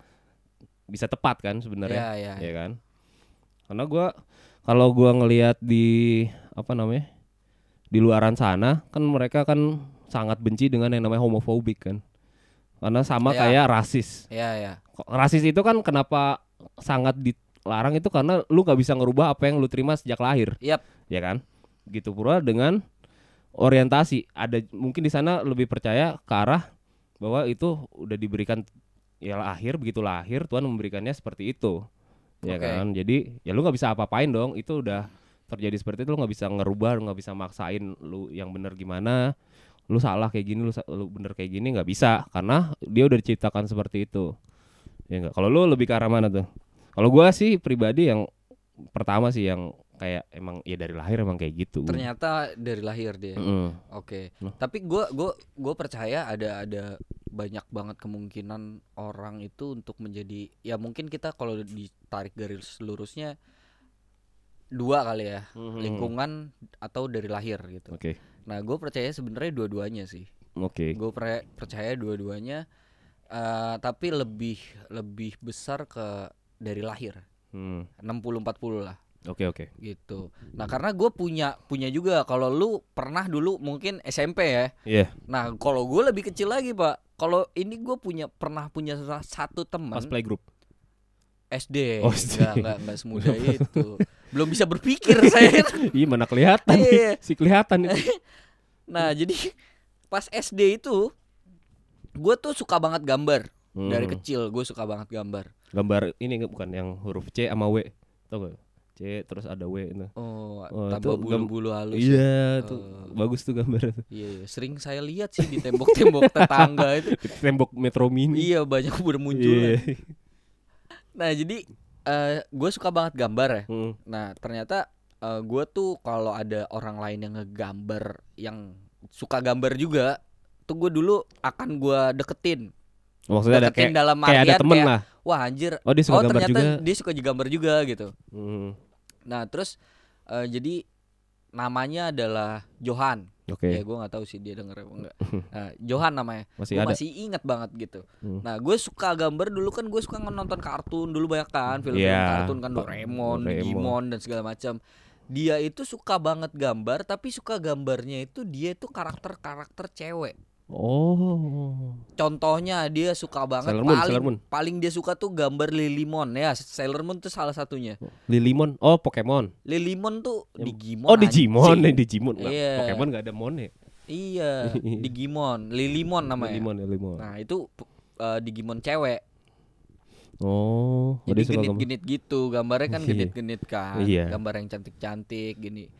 bisa tepat kan sebenarnya, Iya, iya. ya kan? Karena gua kalau gua ngelihat di apa namanya di luaran sana kan mereka kan sangat benci dengan yang namanya homofobik kan, karena sama Iya. kayak rasis. Ya. Kok Rasis itu kan kenapa sangat dilarang itu karena lu nggak bisa ngerubah apa yang lu terima sejak lahir. Yap. ya kan? Gitu pula dengan orientasi. Ada mungkin di sana lebih percaya ke arah bahwa itu udah diberikan ya lahir begitu lahir Tuhan memberikannya seperti itu. Ya Oke. kan? Jadi ya lu nggak bisa apa-apain dong. Itu udah terjadi seperti itu lu nggak bisa ngerubah lu nggak bisa maksain lu yang bener gimana. Lu salah kayak gini lu, lu bener kayak gini nggak bisa. Karena dia udah diciptakan seperti itu. Ya enggak kalau lu lebih ke arah mana tuh kalau gua sih pribadi yang pertama sih yang kayak emang ya dari lahir emang kayak gitu Ternyata dari lahir dia. Mm-mm. Oke. Nah. Tapi gua gua gua percaya ada ada banyak banget kemungkinan orang itu untuk menjadi ya mungkin kita kalau ditarik garis lurusnya dua kali ya Mhm. lingkungan atau dari lahir gitu. Oke, Nah gue percaya sebenarnya dua-duanya sih. oke. Gue percaya dua-duanya, eh, tapi lebih lebih besar ke dari lahir. Hmm, 60-40 lah Oke, oke. gitu. Nah karena gue punya punya juga. Kalau lu pernah dulu mungkin SMP ya. Iya, Nah kalau gue lebih kecil lagi pak. Kalau ini gue punya pernah punya sa- satu teman pas playgroup. SD. Oh, SD. Nggak, nggak, nggak semudah itu. Belum bisa berpikir saya. Ih, mana kelihatan Iya. Si kelihatan itu. Nah jadi pas SD itu gue tuh suka banget gambar dari Hmm. kecil gue suka banget gambar. Gambar ini bukan yang huruf C sama W. Tau gak? C terus ada W itu. Oh, Oh, tambah itu bulu-bulu halus. ya. Iya, tuh Oh. bagus tuh gambar itu. Iya, iya. sering saya lihat sih di tembok-tembok tetangga itu. Di Tembok Metro Mini. Iya banyak bermunculan. Iya. Nah jadi gue suka banget gambar ya. Hmm. Nah ternyata gue tuh kalau ada orang lain yang ngegambar yang suka gambar juga, tuh gue dulu akan gue deketin. Maksudnya ada kayak dalam kayak ada temen kayak, lah. Wah anjir. Oh, dia suka oh gambar ternyata juga. dia suka gambar juga gitu. Hmm. Nah terus eh, jadi namanya adalah Johan. Oke, Ya gue nggak tahu sih dia denger apa enggak. Nah, Johan namanya. masih Gue ada. masih inget banget gitu. Hmm. Nah, gue suka gambar dulu kan gue suka nonton kartun dulu banyak kan film-film Iya, kartun kan. Doraemon, Doraemon. Digimon dan segala macam. Dia itu suka banget gambar tapi suka gambarnya itu dia itu karakter-karakter cewek. Oh. Contohnya dia suka banget Sailor Moon, paling Sailor Moon. paling dia suka tuh gambar Lilimon ya. Sailor Moon tuh salah satunya. Lilimon. Oh, Pokemon. Lilimon tuh Yang- Digimon. Oh, Digimon, anjing. Digimon. Iya. Pokemon gak ada mon ya. Iya, Digimon, Lilimon namanya. Lilimon, ya, Lilimon. Nah, itu uh, Digimon cewek. Oh, Jadi suka gambar. genit-genit gitu, gambarnya kan Iya. genit-genit kan, Iya. gambar yang cantik-cantik gini.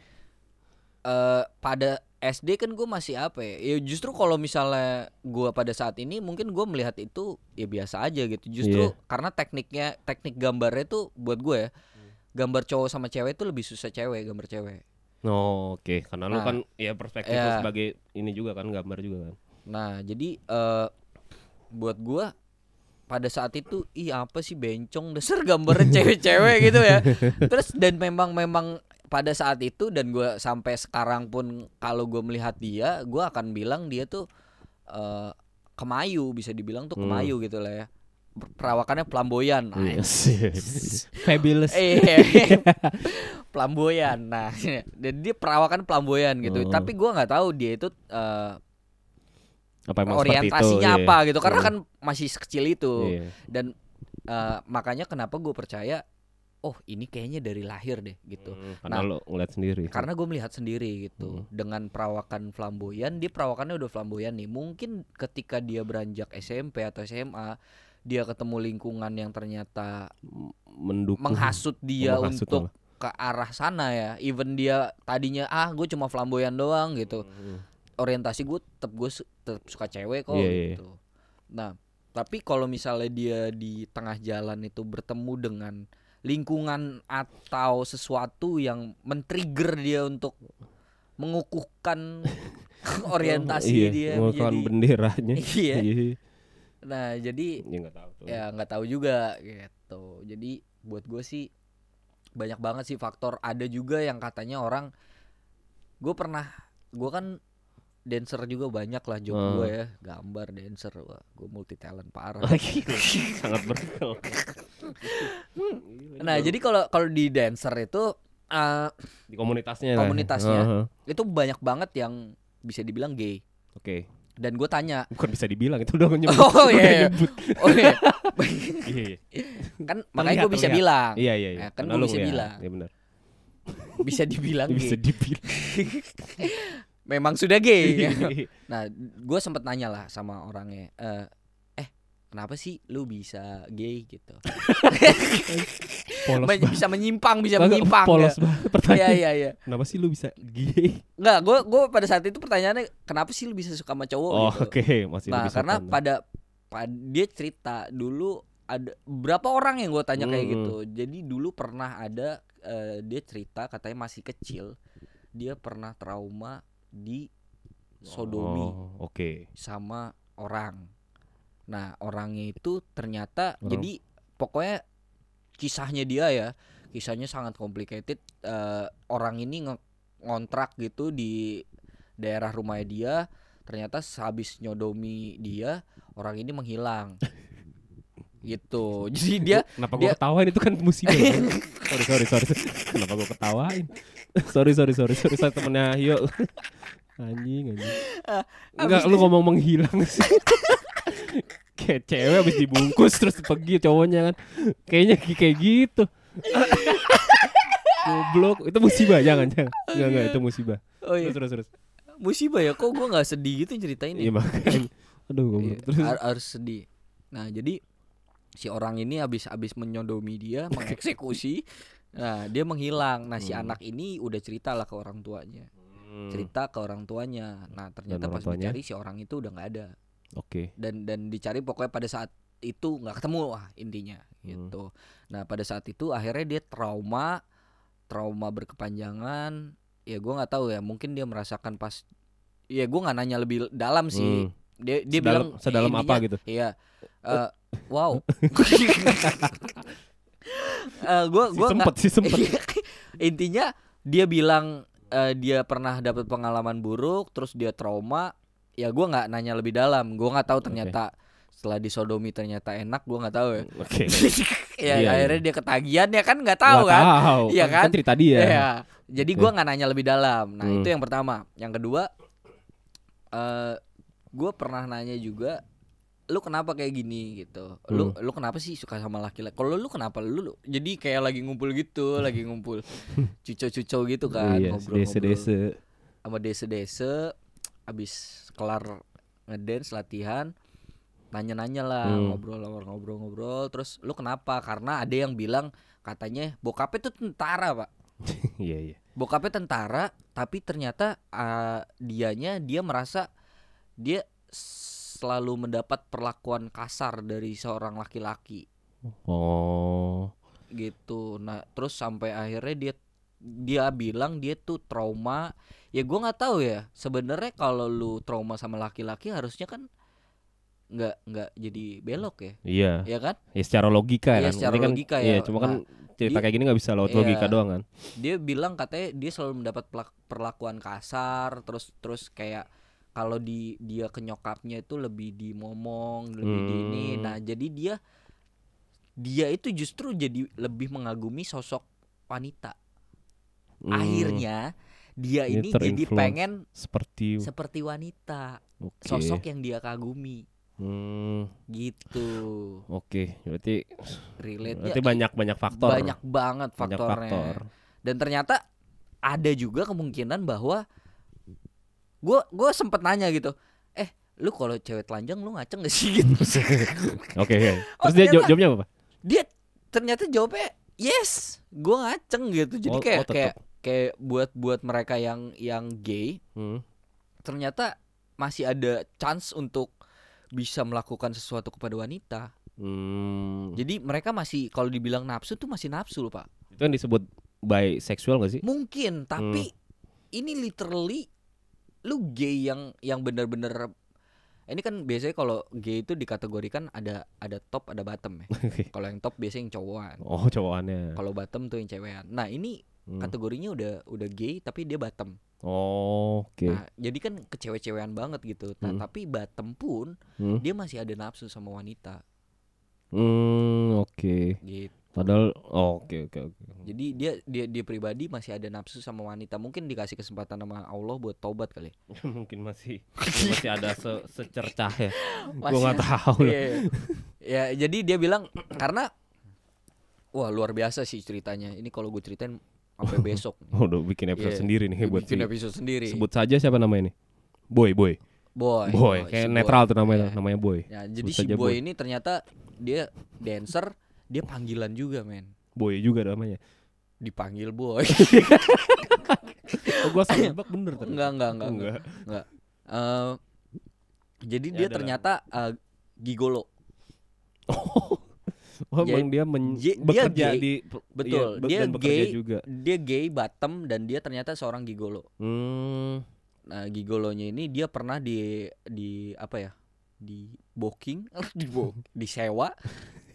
Eh pada SD kan gue masih apa ya? Ya justru kalau misalnya gue pada saat ini mungkin gue melihat itu ya biasa aja gitu. Justru Iya. karena tekniknya, teknik gambarnya tuh buat gue ya, gambar cowok sama cewek itu lebih susah cewek, gambar cewek. Oh, oke, karena lu Nah. kan ya perspektif lu Iya. sebagai ini juga kan gambar juga kan. Nah, jadi eh buat gua pada saat itu ih apa sih bencong dasar gambarnya cewek-cewek gitu ya. Terus dan memang memang pada saat itu dan gua sampai sekarang pun kalau gua melihat dia, gua akan bilang dia tuh eh kemayu bisa dibilang tuh Hmm. kemayu gitu lah ya. Perawakannya flamboyan. Nah, Yes. Fabulous. Eh, flamboyan. Nah, dan dia perawakan flamboyan gitu. Oh. Tapi gua nggak tahu dia itu eh, Apa seperti itu? orientasinya Iya. apa gitu. Karena Iya. kan masih sekecil itu. Iya. Dan eh, makanya kenapa gue percaya, oh ini kayaknya dari lahir deh gitu. Hmm, karena Nah, lo ngeliat sendiri. Karena gue melihat sendiri gitu. Hmm. Dengan perawakan flamboyan, dia perawakannya udah flamboyan nih. Mungkin ketika dia beranjak SMP atau SMA, dia ketemu lingkungan yang ternyata mendukung menghasut dia menghasut untuk malah. ke arah sana ya. Even dia tadinya ah gue cuma flamboyan doang gitu. Hmm. Orientasi gue tetap gue tetap suka cewek kok Iya, iya, iya. gitu. Nah, tapi kalau misalnya dia di tengah jalan itu bertemu dengan lingkungan atau sesuatu yang men-trigger dia untuk mengukuhkan orientasi iya, dia mengukuhkan menjadi benderanya. Iya. Iya. Nah, jadi Ya nggak tahu tuh. ya nggak tahu juga gitu jadi buat gue sih banyak banget sih faktor ada juga yang katanya orang gue pernah gue kan dancer juga banyak lah job Hmm. gue ya gambar dancer gue multi talent parah sangat berkel. Nah jadi kalau kalau di dancer itu eh, di komunitasnya. Komunitasnya. Heeh. itu banyak banget yang bisa dibilang gay Oke, dan gue tanya bukan bisa dibilang itu udah nyebut. Oh, iya, iya. oh iya Iya, iya. kan makanya gue bisa terlihat. bilang Iya, iya, iya. Ya, kan lu bisa ngeliat. bilang. Iya benar. bisa dibilang Bisa dibilang. memang sudah gay. Nah, gue sempet nanya lah sama orangnya, eh kenapa sih lu bisa gay gitu? Polos Men- banget. bisa menyimpang, bisa Kagak, menyimpang. Polos ya. banget Iya pertanyaan. iya iya. Kenapa sih lu bisa gay? Enggak, gue gue pada saat itu pertanyaannya kenapa sih lu bisa suka sama cowok Oh, gitu? oke, masih Nah, karena sopan. pada pada dia cerita dulu ada berapa orang yang gue tanya kayak Hmm, gitu. Jadi dulu pernah ada eh, dia cerita katanya masih kecil dia pernah trauma di sodomi. Oh, oke. sama orang. Nah, orangnya itu ternyata jadi pokoknya kisahnya dia ya, kisahnya sangat complicated. Eh, orang ini nge- ngontrak gitu di daerah rumahnya dia, ternyata sehabis nyodomi dia, orang ini menghilang. gitu. Jadi dia Kenapa dia- gua ketawain itu kan musibah. sorry, sorry, sorry. Kenapa gua ketawain? sorry, sorry, sorry, sorry. Saya temennya Hio. anjing, anjing. Enggak, abis lu ngomong menghilang sih. Kayak cewek habis dibungkus terus pergi cowoknya kan. Kayaknya kayak gitu. Goblok, itu musibah jangan, jangan. Enggak, enggak, itu musibah. oh iya, Terus, terus, terus. musibah ya kok gua nggak sedih gitu ceritain Iya, ya. makanya. Aduh, goblok. Iya, Terus. har- harus sedih. Nah, jadi si orang ini habis habis menyodomi dia, mengeksekusi. Nah, dia menghilang. Nah, si Hmm. anak ini udah cerita lah ke orang tuanya. Hmm, Cerita ke orang tuanya. Nah, ternyata pas tuanya? dicari si orang itu udah nggak ada. Oke. Dan dan dicari pokoknya pada saat itu nggak ketemu lah intinya Hmm. gitu. Nah, pada saat itu akhirnya dia trauma trauma berkepanjangan. Ya gua nggak tahu ya, mungkin dia merasakan pas Ya gua nggak nanya lebih dalam sih Hmm. dia dia Sedalam- bilang sedalam apa intinya- gitu? iya Eh, wow Eh, gua Si gua sempet sih sempet. nggak- intinya dia bilang eh, dia pernah dapat pengalaman buruk terus dia trauma ya gua nggak nanya lebih dalam gua nggak tahu ternyata setelah disodomi ternyata enak gua nggak tahu ya Oke. ya Iya, akhirnya dia ketagihan ya kan nggak tahu Nggak kan tahu. Iya kan? cerita dia. Iya. Jadi gua nggak nanya lebih dalam. Nah, Hmm. itu yang pertama. Yang kedua eh gua pernah nanya juga lu kenapa kayak gini gitu. Lu Hmm. lu kenapa sih suka sama laki-laki? Kalau lu kenapa lu, lu- jadi kayak lagi ngumpul gitu, lagi ngumpul cuco-cuco gitu kan, Iya, ngobrol-ngobrol dese-dese. sama dese-dese abis kelar ngedance latihan nanya-nanya lah Hmm. ngobrol ngobrol-ngobrol terus lu kenapa karena ada yang bilang katanya bokapnya tuh tentara pak Iya, iya. bokapnya tentara tapi ternyata uh, dianya dia merasa dia selalu mendapat perlakuan kasar dari seorang laki-laki Oh. gitu nah terus sampai akhirnya dia dia bilang dia tuh trauma ya gua nggak tahu ya sebenarnya kalau lu trauma sama laki-laki harusnya kan nggak nggak jadi belok ya Iya. ya kan Ya secara logika Iya, kan. secara Ini kan, logika Iya, ya. cuma kan cerita dia- kayak gini nggak bisa lewat Iya. logika doang kan. dia bilang katanya dia selalu mendapat perlakuan kasar terus terus kayak kalau di dia ke nyokapnya itu lebih dimomong lebih di ini Hmm. nah jadi dia dia itu justru jadi lebih mengagumi sosok wanita Hmm, akhirnya dia Dia ini jadi pengen seperti seperti wanita oke. sosok yang dia kagumi Hmm, gitu oke. Berarti relate berarti banyak banyak faktor. banyak banget Banyak faktornya faktor. dan ternyata ada juga kemungkinan bahwa gua gua sempet nanya gitu eh lu kalau cewek telanjang lu ngaceng gak sih gitu Oke, oke. Oh, Terus dia jawab- ternyata- jawabnya apa? dia ternyata jawabnya yes gua ngaceng gitu jadi Oh, kayak oh, tetep. kayak kayak buat buat mereka yang yang gay Hmm. ternyata masih ada chance untuk bisa melakukan sesuatu kepada wanita Hmm. jadi mereka masih kalau dibilang nafsu tuh masih nafsu loh pak Itu kan disebut bisexual gak sih? Mungkin, tapi Hmm. ini literally lu gay yang yang benar-benar ini kan biasanya kalau gay itu dikategorikan ada ada top ada bottom ya. kalau yang top biasanya yang cowokan. oh, cowokannya. Kalau bottom tuh yang cewekan. Nah, ini Hmm. kategorinya udah udah gay tapi dia bottom. Oh, oke. Nah, jadi kan kecewe-cewean banget gitu. Nah, Hmm. tapi bottom pun Hmm. dia masih ada nafsu sama wanita Hmm, oke. gitu. Padahal oh, oke oke oke. Jadi dia dia dia pribadi masih ada nafsu sama wanita. Mungkin dikasih kesempatan sama Allah buat tobat kali. Mungkin masih masih ada se secercah ya. Gua Masih nggak tahu lah. Iya, iya. ya jadi dia bilang karena wah luar biasa sih ceritanya ini kalau gue ceritain sampai besok Oh, udah bikin episode Iya, sendiri nih buat bikin si- episode sendiri Sebut saja siapa namanya nih? Boy, Boy. boy Boy, kayak si netral Boy. tuh namanya, Iya. namanya Boy. ya jadi Sebut si boy, Boy. ini ternyata dia dancer dia panggilan juga men Boy juga namanya. dipanggil boy Oh, gua salah nebak bener tadi. enggak enggak enggak enggak, Enggak. Eh, jadi Ya, dia ternyata eh, gigolo Oh, Ya, emang dia men- dia- dia bekerja gay. di Betul, be- dia dan gay. juga. dia gay bottom dan dia ternyata seorang gigolo Hmm. Nah, gigolonya ini dia pernah di di apa ya? Di booking, di bo, disewa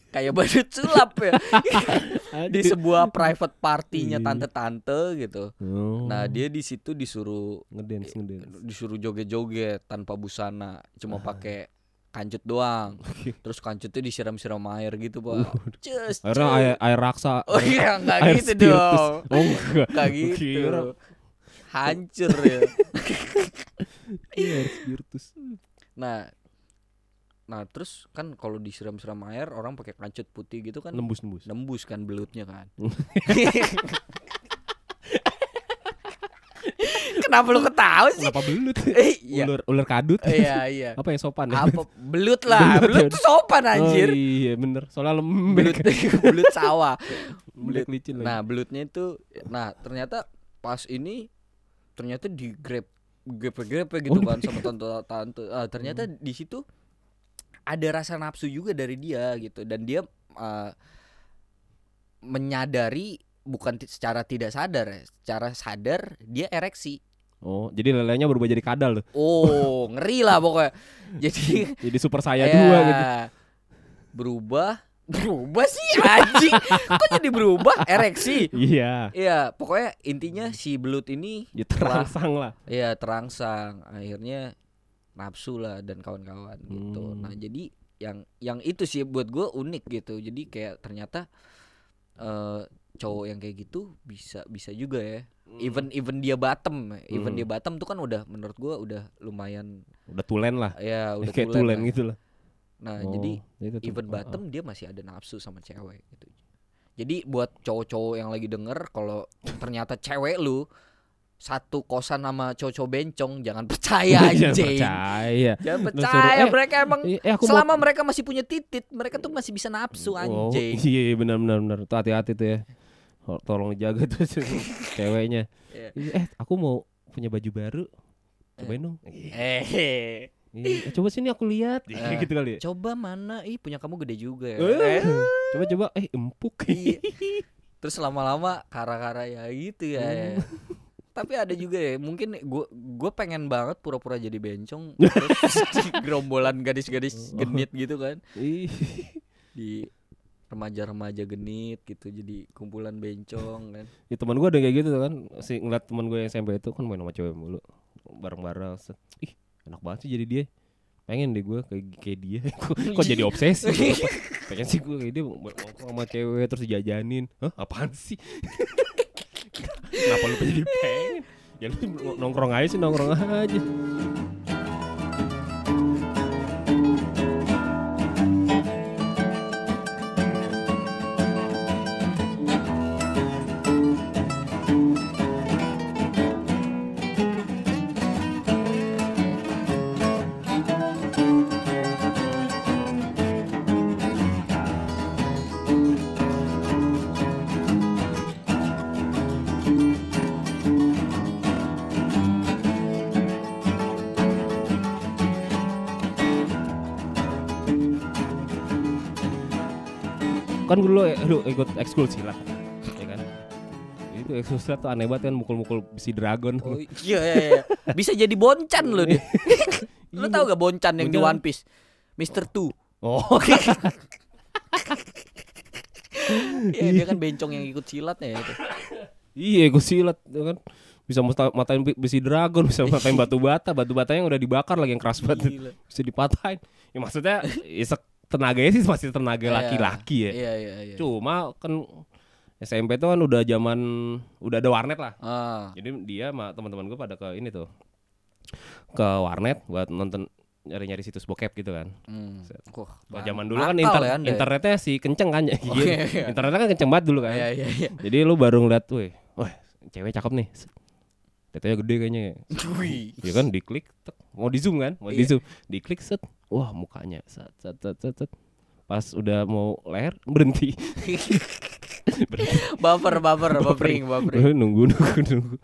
kayak badut sulap ya di sebuah private partinya Iya. tante-tante gitu. Oh. Nah, dia di situ disuruh ngedance ngedance. disuruh joget-joget tanpa busana, cuma pakai kancut doang. Terus kancutnya disiram-siram air gitu, Pak. Cus. Air, air raksa. Oh iya, enggak air gitu spiritus. dong. Oh enggak. Enggak Kira gitu. Hancur ya. Iya, air spiritus. Nah, nah terus kan kalau disiram-siram air orang pakai kancut putih gitu kan Nembus-nembus. nembus kan belutnya kan. Kenapa lu ketawa sih? Kenapa belut? Eh, iya. Ular ular kadut. Iya, iya. Apa yang sopan ya? Apa belut lah, belut tuh sopan anjir. Oh, iya bener. Soalnya Belut lembek. belut sawah. Belut licin. Nah, belutnya itu nah ternyata pas ini ternyata di grab grepe-grepe gitu Oh, kan sama tante-tante. Ah, ternyata di situ ada rasa nafsu juga dari dia gitu dan dia ah, menyadari bukan secara tidak sadar ya, secara sadar dia ereksi. Oh, jadi lelenya berubah jadi kadal tuh. Oh, ngeri lah pokoknya. Jadi Jadi super saya ya, dua gitu. Berubah berubah sih anjing. Kok jadi berubah ereksi? Iya. Iya, pokoknya intinya si belut ini Ya terangsang lah. ya terangsang, akhirnya nafsu lah dan kawan-kawan gitu. Hmm. Nah, jadi yang yang itu sih buat gue unik gitu. Jadi kayak ternyata eh cowok yang kayak gitu bisa bisa juga ya. Even even dia bottom, even Hmm. dia bottom tuh kan udah menurut gua udah lumayan Udah tulen lah. ya udah Kayak tulen tulen lah. gitu lah. Nah, Oh, jadi tuh. even Oh, bottom dia masih ada nafsu sama cewek gitu. Jadi buat cowok-cowok yang lagi denger kalau ternyata cewek lu satu kosan sama cowok-cowok bencong jangan percaya Jangan anjing. percaya. Jangan percaya eh, mereka emang Eh, eh, aku selama mau mereka masih punya titit, mereka tuh masih bisa nafsu Oh, anjing. iya iya, benar benar benar. Hati-hati tuh ya. Tol- Tolong jaga tuh ceweknya. Iya. Iya, Eh, aku mau punya baju baru. Cobain dong. Eh, Iya, eh, coba sini aku lihat. Eh. gitu kali ya. coba mana? Ih, punya kamu gede juga ya. Eh, Eh, Coba coba eh empuk. Iya. terus lama-lama kara-kara ya gitu ya, ya. tapi ada juga ya mungkin gue gue pengen banget pura-pura jadi bencong terus di gerombolan gadis-gadis genit gitu kan Ih. di remaja-remaja genit gitu jadi kumpulan bencong kan. Ya, teman gue ada kayak gitu kan. Si ngeliat teman gue yang SMP itu kan main sama cewek mulu. Bareng-bareng ih enak banget sih jadi dia. Pengen deh gue kayak kayak dia. Kok, kok jadi obsesi? Gua? pengen sih gue kayak dia nongkrong sama cewek terus dijajanin. Hah? Apaan sih? Kenapa lu jadi pengen? Ya lu nongkrong aja sih nongkrong aja kan dulu eh, lu ikut ekskul silat ya kan itu ekskul silat tuh aneh banget kan mukul-mukul besi dragon oh iya iya, iya. bisa jadi boncan lo dia lo tau gak boncan yang di Boncan. One Piece Mister Two oh Iya dia kan bencong yang ikut silat ya itu. Iya, gue silat ya kan. Bisa musta- matain besi dragon, bisa matain batu bata, batu batanya yang udah dibakar lagi yang keras banget. Gila. Bisa dipatahin. Ya maksudnya ya, sek- tenaganya sih masih tenaga Iya. laki-laki ya. Iya iya iya. Cuma kan SMP tuh kan udah zaman udah ada warnet lah. Ah. Jadi dia sama teman-teman gue pada ke ini tuh. Ke warnet buat nonton nyari-nyari situs bokep gitu kan. Hmm. Wah, zaman dulu kan inter- ya ya? internetnya sih kenceng kan ya. Oh, iya, iya. Internetnya kan kenceng banget dulu kan. Iya iya iya. Jadi lu baru ngeliat, weh, wah cewek cakep nih. Tetenya gede kayaknya. ya. Kan diklik, tek. mau di zoom kan, mau di Iya. zoom, diklik set, wah mukanya, set, set, set, set, set. Pas udah mau leher berhenti, Baper baper buffering buffering. nunggu nunggu nunggu.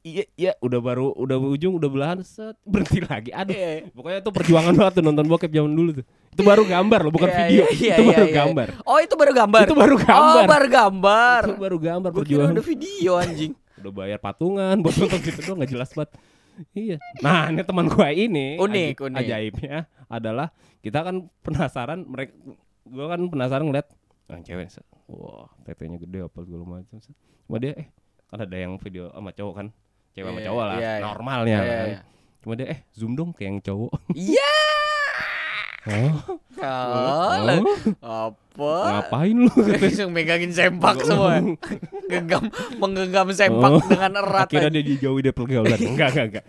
Iya iya udah baru udah ujung udah belahan set berhenti lagi. Aduh, Iya. pokoknya itu perjuangan banget tuh nonton bokep zaman dulu tuh. Itu baru gambar loh, bukan Iya, video. iya, iya, itu iya, baru iya. gambar. Oh itu baru gambar. Itu baru gambar. Oh baru gambar. Itu baru gambar Gue perjuangan. udah video anjing. Udah bayar patungan buat nonton gitu doang nggak jelas banget iya nah ini teman gua ini Unik, aja- unik. ajaibnya adalah kita kan penasaran mereka gua kan penasaran ngeliat yang cewek wah tetenya gede apa segala macam cuma dia eh kan ada yang video sama cowok kan cewek sama Iya, cowok lah iya, iya. normalnya Iya, kan iya. cuma dia eh zoom dong kayak yang cowok Iya. Oh, Kalah. oh, Apa? ngapain lu Langsung megangin sempak semua. Genggam menggenggam sempak Oh. dengan erat. Akhirnya aja. dia dijauhi dari pergaulan. enggak, enggak, enggak.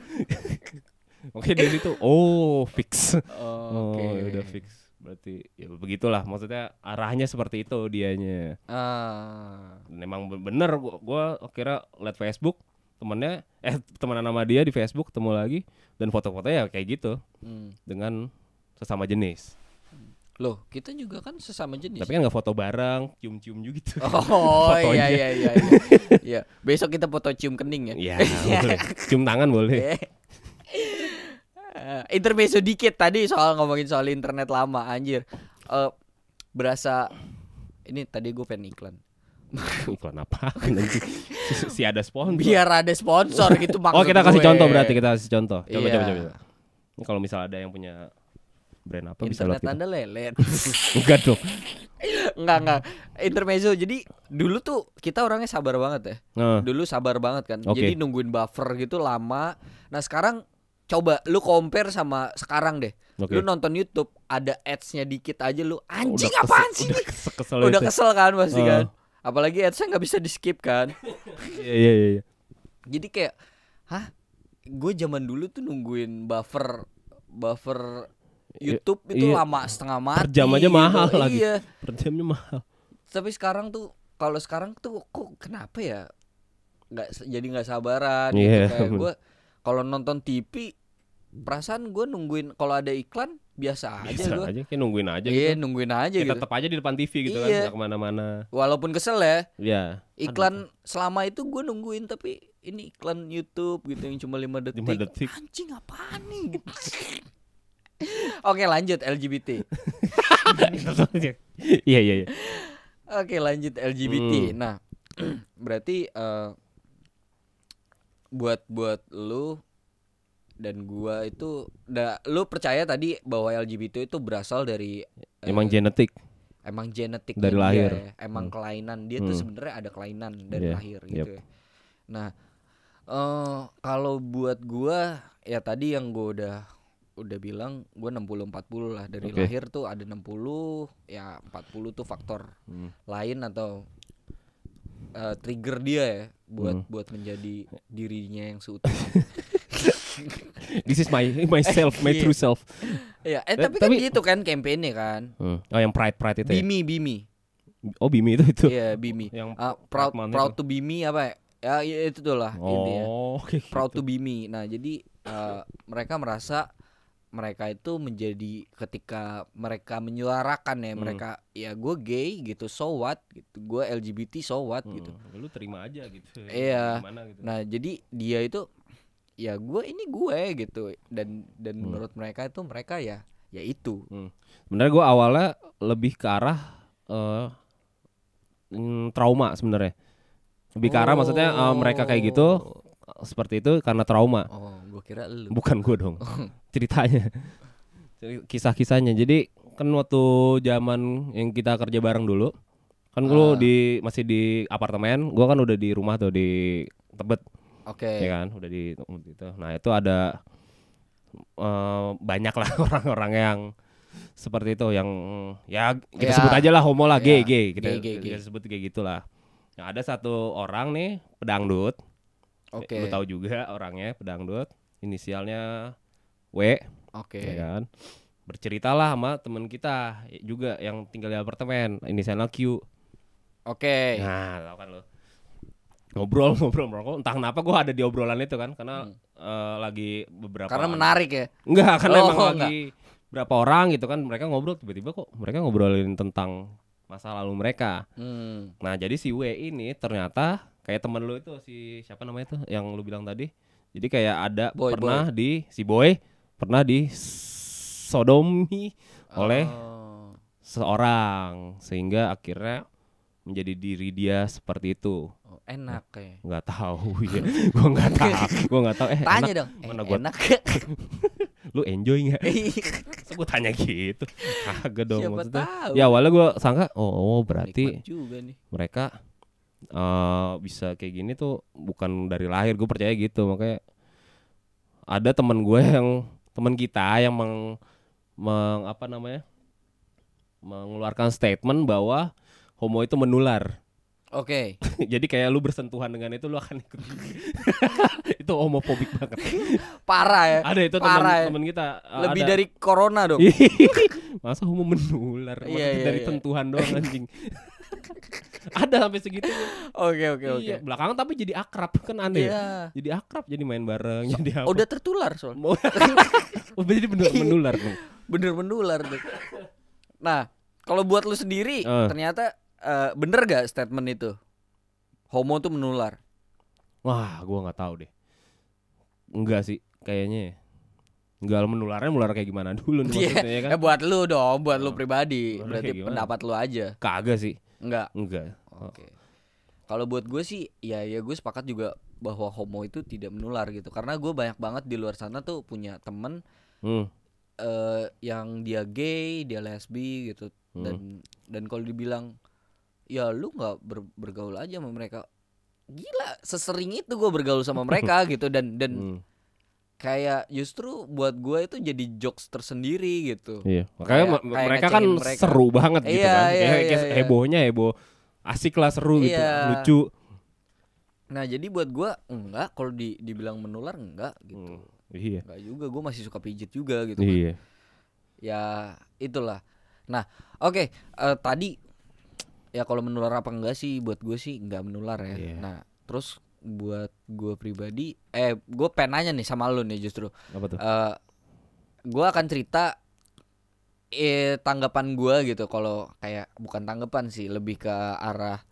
Oke, dari situ oh fix. Oh, Oh, Oke. ya udah fix. Berarti ya begitulah maksudnya arahnya seperti itu dianya. Ah. Dan emang be- bener gua, gua kira liat Facebook temennya eh temenan sama dia di Facebook ketemu lagi dan foto-fotonya kayak gitu Hmm. dengan sesama jenis. Loh, kita juga kan sesama jenis. Tapi kan nggak foto bareng, cium-cium juga gitu. Oh iya iya iya iya. Iya, besok kita foto cium kening ya. Iya, boleh. Cium tangan boleh. Eh, intermezzo dikit tadi soal ngomongin soal internet lama anjir. Eh berasa ini tadi gue pengen iklan. Iklan apa? Nanti si, ada sponsor. Biar ada sponsor gitu maksud Oh kita kasih gue. contoh berarti kita kasih contoh. Coba Iya. coba coba. coba. Ini kalau misal ada yang punya brand apa bisa Internet lewat kita. Anda lelet. Enggak dong. enggak enggak. Intermezzo. Jadi dulu tuh kita orangnya sabar banget ya. Dulu sabar banget kan. Oke. Jadi nungguin buffer gitu lama. Nah, sekarang coba lu compare sama sekarang deh. Oke. Lu nonton YouTube ada ads-nya dikit aja lu anjing Udah apaan kesel- sih? Udah kesel, kesel Udah kesel kan pasti Oh. kan. Apalagi ads-nya nggak bisa di skip kan. Iya iya iya, iya. Jadi kayak hah? Gue zaman dulu tuh nungguin buffer buffer YouTube itu iya. lama setengah mati. Per jam aja gitu. mahal lagi. Iya. Per jamnya mahal. Tapi sekarang tuh kalau sekarang tuh kok kenapa ya? nggak se- jadi nggak sabaran gitu. Iya. Kayak gue kalau nonton TV perasaan gue nungguin kalau ada iklan biasa aja Bisa gue. aja kayak nungguin aja Iya, gitu. nungguin aja Ya, gitu. tetap aja di depan TV gitu kan, Iya. nggak ke mana-mana. Walaupun kesel ya, Iya. iklan selama itu gue nungguin tapi ini iklan YouTube gitu yang cuma 5 detik. Lima detik. Anjing apaan nih gitu. Oke, lanjut LGBT. Iya iya iya. Oke lanjut LGBT. Hmm. Nah berarti eh, buat buat lu dan gua itu da, lu percaya tadi bahwa LGBT itu berasal dari eh, Emang genetik. emang genetik Dari lahir. emang Hmm. kelainan dia tuh Hmm. sebenarnya ada kelainan dari Iya, lahir yep. gitu ya. Nah eh kalau buat gua ya tadi yang gua udah udah bilang gua 60 40 lah dari Oke. lahir tuh ada 60 ya 40 tuh faktor Hmm. lain atau eh, trigger dia ya buat Hmm. buat menjadi dirinya yang seutuhnya. This is my myself, my Iya. true self. Iya, eh tapi, kan tapi- gitu kan campaignnya kan. Hmm. Oh yang pride pride itu ya? Bimi Bimi. Oh Bimi itu itu. Iya, Bimi. Yang Ah, proud proud itu. to be me apa ya? Ya ya itu tuh lah intinya. Oh, oke. Proud to be me. Nah, jadi eh, mereka merasa mereka itu menjadi ketika mereka menyuarakan ya Hmm. mereka ya gue gay gitu so what gitu gue LGBT so what Hmm, gitu Lu terima aja gitu. Iya. Gimana gitu. Nah jadi dia itu ya gue ini gue gitu dan dan Hmm. menurut mereka itu mereka ya ya itu. Sebenarnya gue awalnya lebih ke arah mm, trauma sebenarnya. Lebih ke arah maksudnya eh, mereka kayak gitu eh, seperti itu karena trauma. Oh gue kira lu. Bukan gue dong. Ceritanya. Kisah-kisahnya. Jadi kan waktu zaman yang kita kerja bareng dulu kan gue Ah. di masih di apartemen, gue kan udah di rumah tuh di Tebet Oke. ya kan udah di itu nah itu ada eh, banyak lah orang-orang yang seperti itu yang ya kita Ya. sebut aja lah homo lah gay Ya. gay kita, Gay, gay, kita gay. sebut kayak gitulah nah ada satu orang nih pedangdut Oke. lu tahu juga orangnya pedangdut inisialnya W Oke. ya kan berceritalah sama temen kita juga yang tinggal di apartemen inisialnya Q Oke. Nah, tau kan lo. Ngobrol, ngobrol, ngobrol. Entah kenapa gua ada di obrolan itu kan, karena Hmm. eh, lagi beberapa. Karena menarik ya. Enggak, karena Oh, emang enggak. lagi berapa orang gitu kan, mereka ngobrol tiba-tiba kok mereka ngobrolin tentang masa lalu mereka. Hmm. Nah, jadi si W ini ternyata kayak temen lu itu si siapa namanya tuh yang lu bilang tadi. Jadi kayak ada Boy, pernah di si Boy pernah di sodomi oleh Oh. seorang sehingga akhirnya menjadi diri dia seperti itu Oh, enak kayak. nggak tahu ya gua nggak tahu gua nggak tahu eh Tanya enak. dong. Eh, mana gua- enak. lu enjoy nggak Iya. Terus gua tanya gitu kagak dong Siapa maksudnya tahu. ya awalnya gua sangka oh, oh, berarti juga nih. mereka eh bisa kayak gini tuh bukan dari lahir gue percaya gitu makanya ada teman gue yang teman kita yang meng, meng apa namanya mengeluarkan statement bahwa homo itu menular Oke. jadi kayak lu bersentuhan dengan itu lu akan ikut itu homofobik banget Parah ya. ada itu teman ya. teman kita uh, Lebih ada. dari corona dong. masa homo menular Masa Iya, iya, dari iya. sentuhan doang anjing ada sampai segitu Oke oke oke. iya belakangan tapi jadi akrab kan aneh ya? Iya. jadi akrab jadi main bareng jadi apa Udah tertular soal. oh, jadi bener menular dong Bener menular tuh. Nah, kalau buat lu sendiri Eh. ternyata eh, bener gak statement itu? Homo tuh menular. wah gua nggak tahu deh enggak sih kayaknya ya. enggak menularnya menular kayak gimana dulu nih Iya. maksudnya ya kan Eh buat lu dong, buat lu Oh. pribadi. Lu Berarti pendapat lu aja. kagak sih Enggak. enggak Oh. Oke. Kalau buat gue sih, ya ya gue sepakat juga bahwa homo itu tidak menular gitu. Karena gue banyak banget di luar sana tuh punya temen hmm. eh yang dia gay, dia lesbi gitu. Hmm. Dan dan kalau dibilang ya lu nggak ber- bergaul aja sama mereka. Gila, sesering itu gue bergaul sama mereka gitu dan dan hmm. Kayak justru buat gue itu jadi jokes tersendiri gitu. iya makanya Kayak- kayak mereka kan mereka. seru banget gitu Iya, kan iya, Kayak- iya, kayak iya. hebohnya heboh asik lah seru gitu Iya. lucu Nah jadi buat gue enggak kalau di dibilang menular enggak gitu. Hmm. iya Enggak juga, gue masih suka pijit juga gitu. kan. iya Ya itulah. Nah oke eh, tadi ya kalau menular apa enggak sih buat gue sih enggak menular ya. Iya. Nah terus buat gue pribadi, eh gue pengen nanya nih sama lu nih justru. apa tuh eh gue akan cerita eh tanggapan gue gitu kalau kayak bukan tanggapan sih lebih ke arah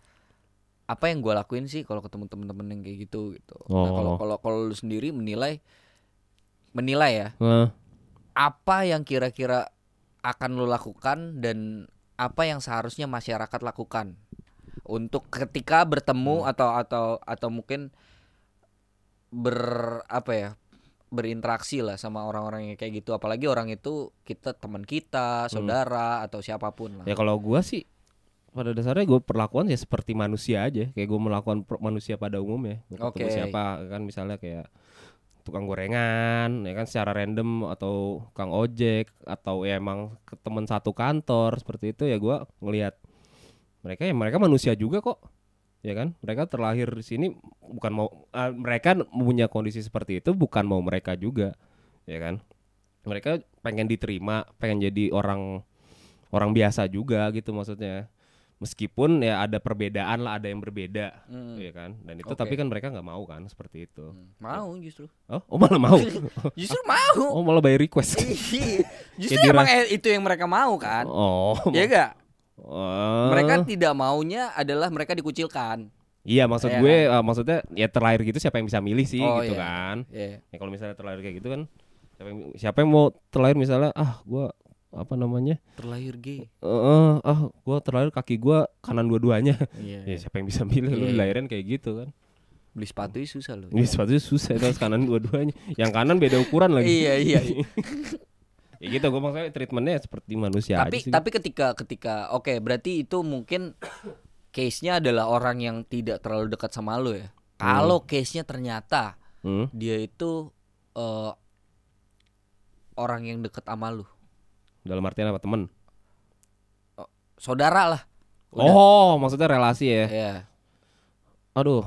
apa yang gue lakuin sih kalau ketemu temen-temen yang kayak gitu gitu. Nah kalau Oh. kalau kalau lu sendiri menilai menilai ya Nah, apa yang kira-kira akan lu lakukan dan apa yang seharusnya masyarakat lakukan untuk ketika bertemu Hmm. atau atau atau mungkin ber apa ya berinteraksi lah sama orang-orang yang kayak gitu apalagi orang itu kita teman kita saudara atau siapa pun lah Ya kalau gua sih pada dasarnya gue perlakuan ya seperti manusia aja, kayak gue melakukan manusia pada umumnya. Gua ketemu Oke. siapa kan misalnya kayak tukang gorengan, ya kan secara random atau kang ojek atau ya emang ke temen satu kantor seperti itu ya gua ngelihat mereka ya mereka manusia juga kok. Ya kan? Mereka terlahir di sini bukan mau ah, mereka punya kondisi seperti itu bukan mau mereka juga. Ya kan? Mereka pengen diterima, pengen jadi orang orang biasa juga gitu maksudnya meskipun ya ada perbedaan lah ada yang berbeda Hmm. ya kan dan itu Oke. tapi kan mereka nggak mau kan seperti itu Hmm, mau justru oh, oh malah mau justru mau oh malah by request Iya. justru emang eh, itu yang mereka mau kan oh ya enggak oh. mereka tidak maunya adalah mereka dikucilkan iya maksud Iya gue eh, maksudnya ya terlahir gitu siapa yang bisa milih sih Oh, gitu iya. kan ya ya kalau misalnya terlahir kayak gitu kan siapa yang, siapa yang mau terlahir misalnya ah gue apa namanya terlahir gay Eh, eh, ah gue terlahir kaki gue kanan dua-duanya iya ya siapa yang bisa milih lu Iya. dilahirin kayak gitu kan beli sepatu susah loh Ini sepatunya susah itu harus kanan dua-duanya. Yang kanan beda ukuran lagi. iya iya iya. ya gitu gue maksudnya treatmentnya seperti manusia tapi aja sih. tapi ketika ketika oke berarti itu mungkin case-nya adalah orang yang tidak terlalu dekat sama lu ya kalau case-nya ternyata Hmm? dia itu eh, orang yang dekat sama lu Dalam artian apa temen? saudara lah Oh maksudnya relasi ya? ya Aduh.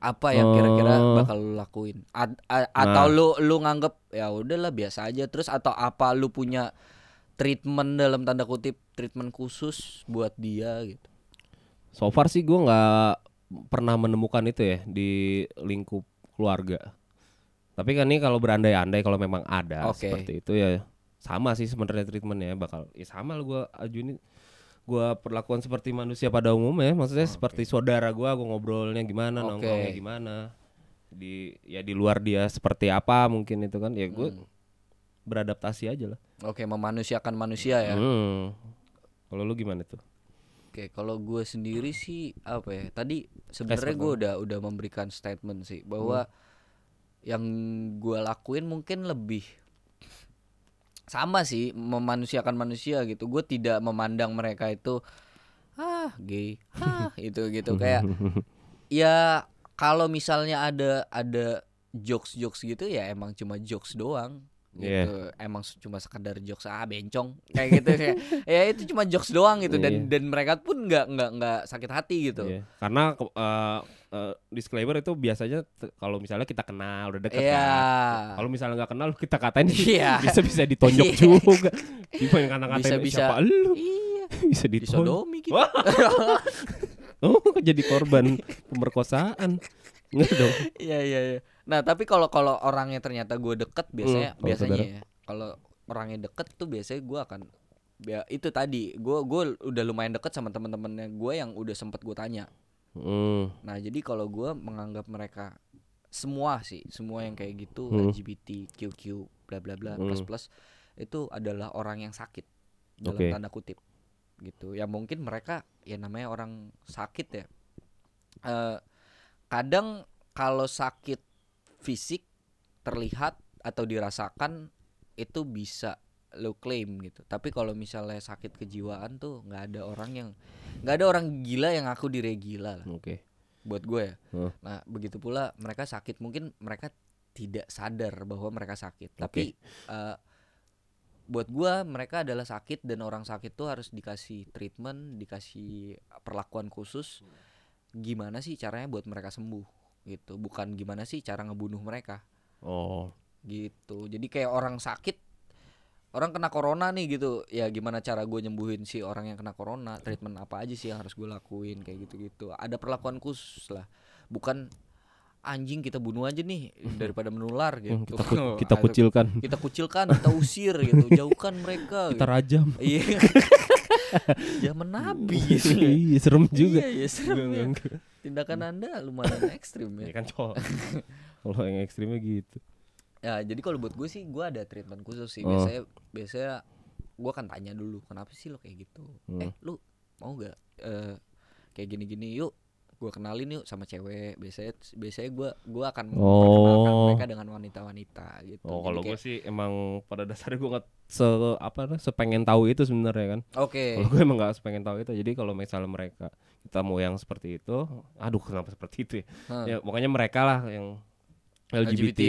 Apa yang kira-kira Oh. bakal lu lakuin A- a- atau lu lu nganggep ya udahlah biasa aja terus atau apa lu punya treatment dalam tanda kutip treatment khusus buat dia gitu So far sih gue nggak pernah menemukan itu ya di lingkup keluarga. Tapi kan ini kalau berandai-andai kalau memang ada Oke. seperti itu ya sama sih sebenarnya treatmentnya bakal ya sama lah gue ajuin gue perlakuan seperti manusia pada umumnya maksudnya seperti saudara gue gue ngobrolnya gimana Oke. nongkrongnya gimana di ya di luar dia seperti apa mungkin itu kan ya gue Hmm. beradaptasi aja lah oke memanusiakan manusia ya Hmm. kalau lu gimana tuh Oke, kalau gue sendiri sih apa ya? Tadi sebenarnya gue udah udah memberikan statement sih bahwa yang gue lakuin mungkin lebih sama sih memanusiakan manusia gitu. Gue tidak memandang mereka itu ah gay, ah itu gitu. Kayak ya kalau misalnya ada ada jokes jokes gitu ya emang cuma jokes doang. Gitu. Emang s- cuma sekadar jokes ah bencong. Kayak gitu. Kayak ya itu cuma jokes doang gitu. Dan Iya. dan mereka pun nggak nggak nggak sakit hati gitu. Iya. Karena ke- eh, disclaimer itu biasanya kalau misalnya kita kenal udah deket Iya. kan. Kalau misalnya nggak kenal kita katain Iya. bisa bisa ditonjok Iya. juga. Gimana yang kata Bisa- katain bisa. siapa lu? iya Bisa ditonjok. disodomi gitu. Oh, jadi korban pemerkosaan. Enggak dong. iya iya iya nah tapi kalau kalau orangnya ternyata gue deket biasanya Hmm, biasanya saudara. ya kalau orangnya deket tuh biasanya gue akan ya itu tadi gue gue udah lumayan deket sama teman-temannya gue yang udah sempet gue tanya Hmm. Nah, jadi kalau gua menganggap mereka semua sih, semua yang kayak gitu Hmm. LGBT, QQ, bla bla bla, Hmm. plus plus itu adalah orang yang sakit dalam Oke. tanda kutip gitu. Ya mungkin mereka ya namanya orang sakit ya. Eh kadang kalau sakit fisik terlihat atau dirasakan itu bisa lo claim gitu. Tapi kalau misalnya sakit kejiwaan tuh nggak ada orang yang nggak ada orang gila yang aku diri gila lah Oke. buat gue ya. Hmm. Nah, begitu pula mereka sakit mungkin mereka tidak sadar bahwa mereka sakit. Tapi eh, buat gue mereka adalah sakit dan orang sakit tuh harus dikasih treatment, dikasih perlakuan khusus. Gimana sih caranya buat mereka sembuh gitu. Bukan gimana sih cara ngebunuh mereka Oh. gitu. Jadi kayak orang sakit Orang kena corona nih gitu Ya gimana cara gue nyembuhin si orang yang kena corona Treatment apa aja sih yang harus gue lakuin Kayak gitu-gitu Ada perlakuan khusus lah Bukan anjing kita bunuh aja nih Daripada menular Hmm, gitu Kita ku- kita kucilkan. Kita kucilkan, kita usir gitu Jauhkan mereka Kita gitu. rajam. Iya Zaman nabi gitu Iya, serem juga. Iya iya serem ya. Tindakan anda lumayan ekstrim Ya ya kan cowok. Kalau yang ekstrimnya gitu. Ya jadi kalau buat gue sih gue ada treatment khusus sih Oh. biasanya biasanya gue akan tanya dulu kenapa sih lo kayak gitu Hmm. eh lu mau gak eh, kayak gini-gini yuk gue kenalin yuk sama cewek biasanya biasanya gue gua akan Oh. memperkenalkan mereka dengan wanita-wanita gitu Oh kalau gue sih emang pada dasarnya gue nggak se apa sepengen tahu itu sebenarnya kan. oke Kalau gue emang nggak sepengen tahu itu. Jadi kalau misalnya mereka kita mau yang seperti itu, aduh kenapa seperti itu ya? Hah. Ya pokoknya mereka lah yang LGBT, LGBT.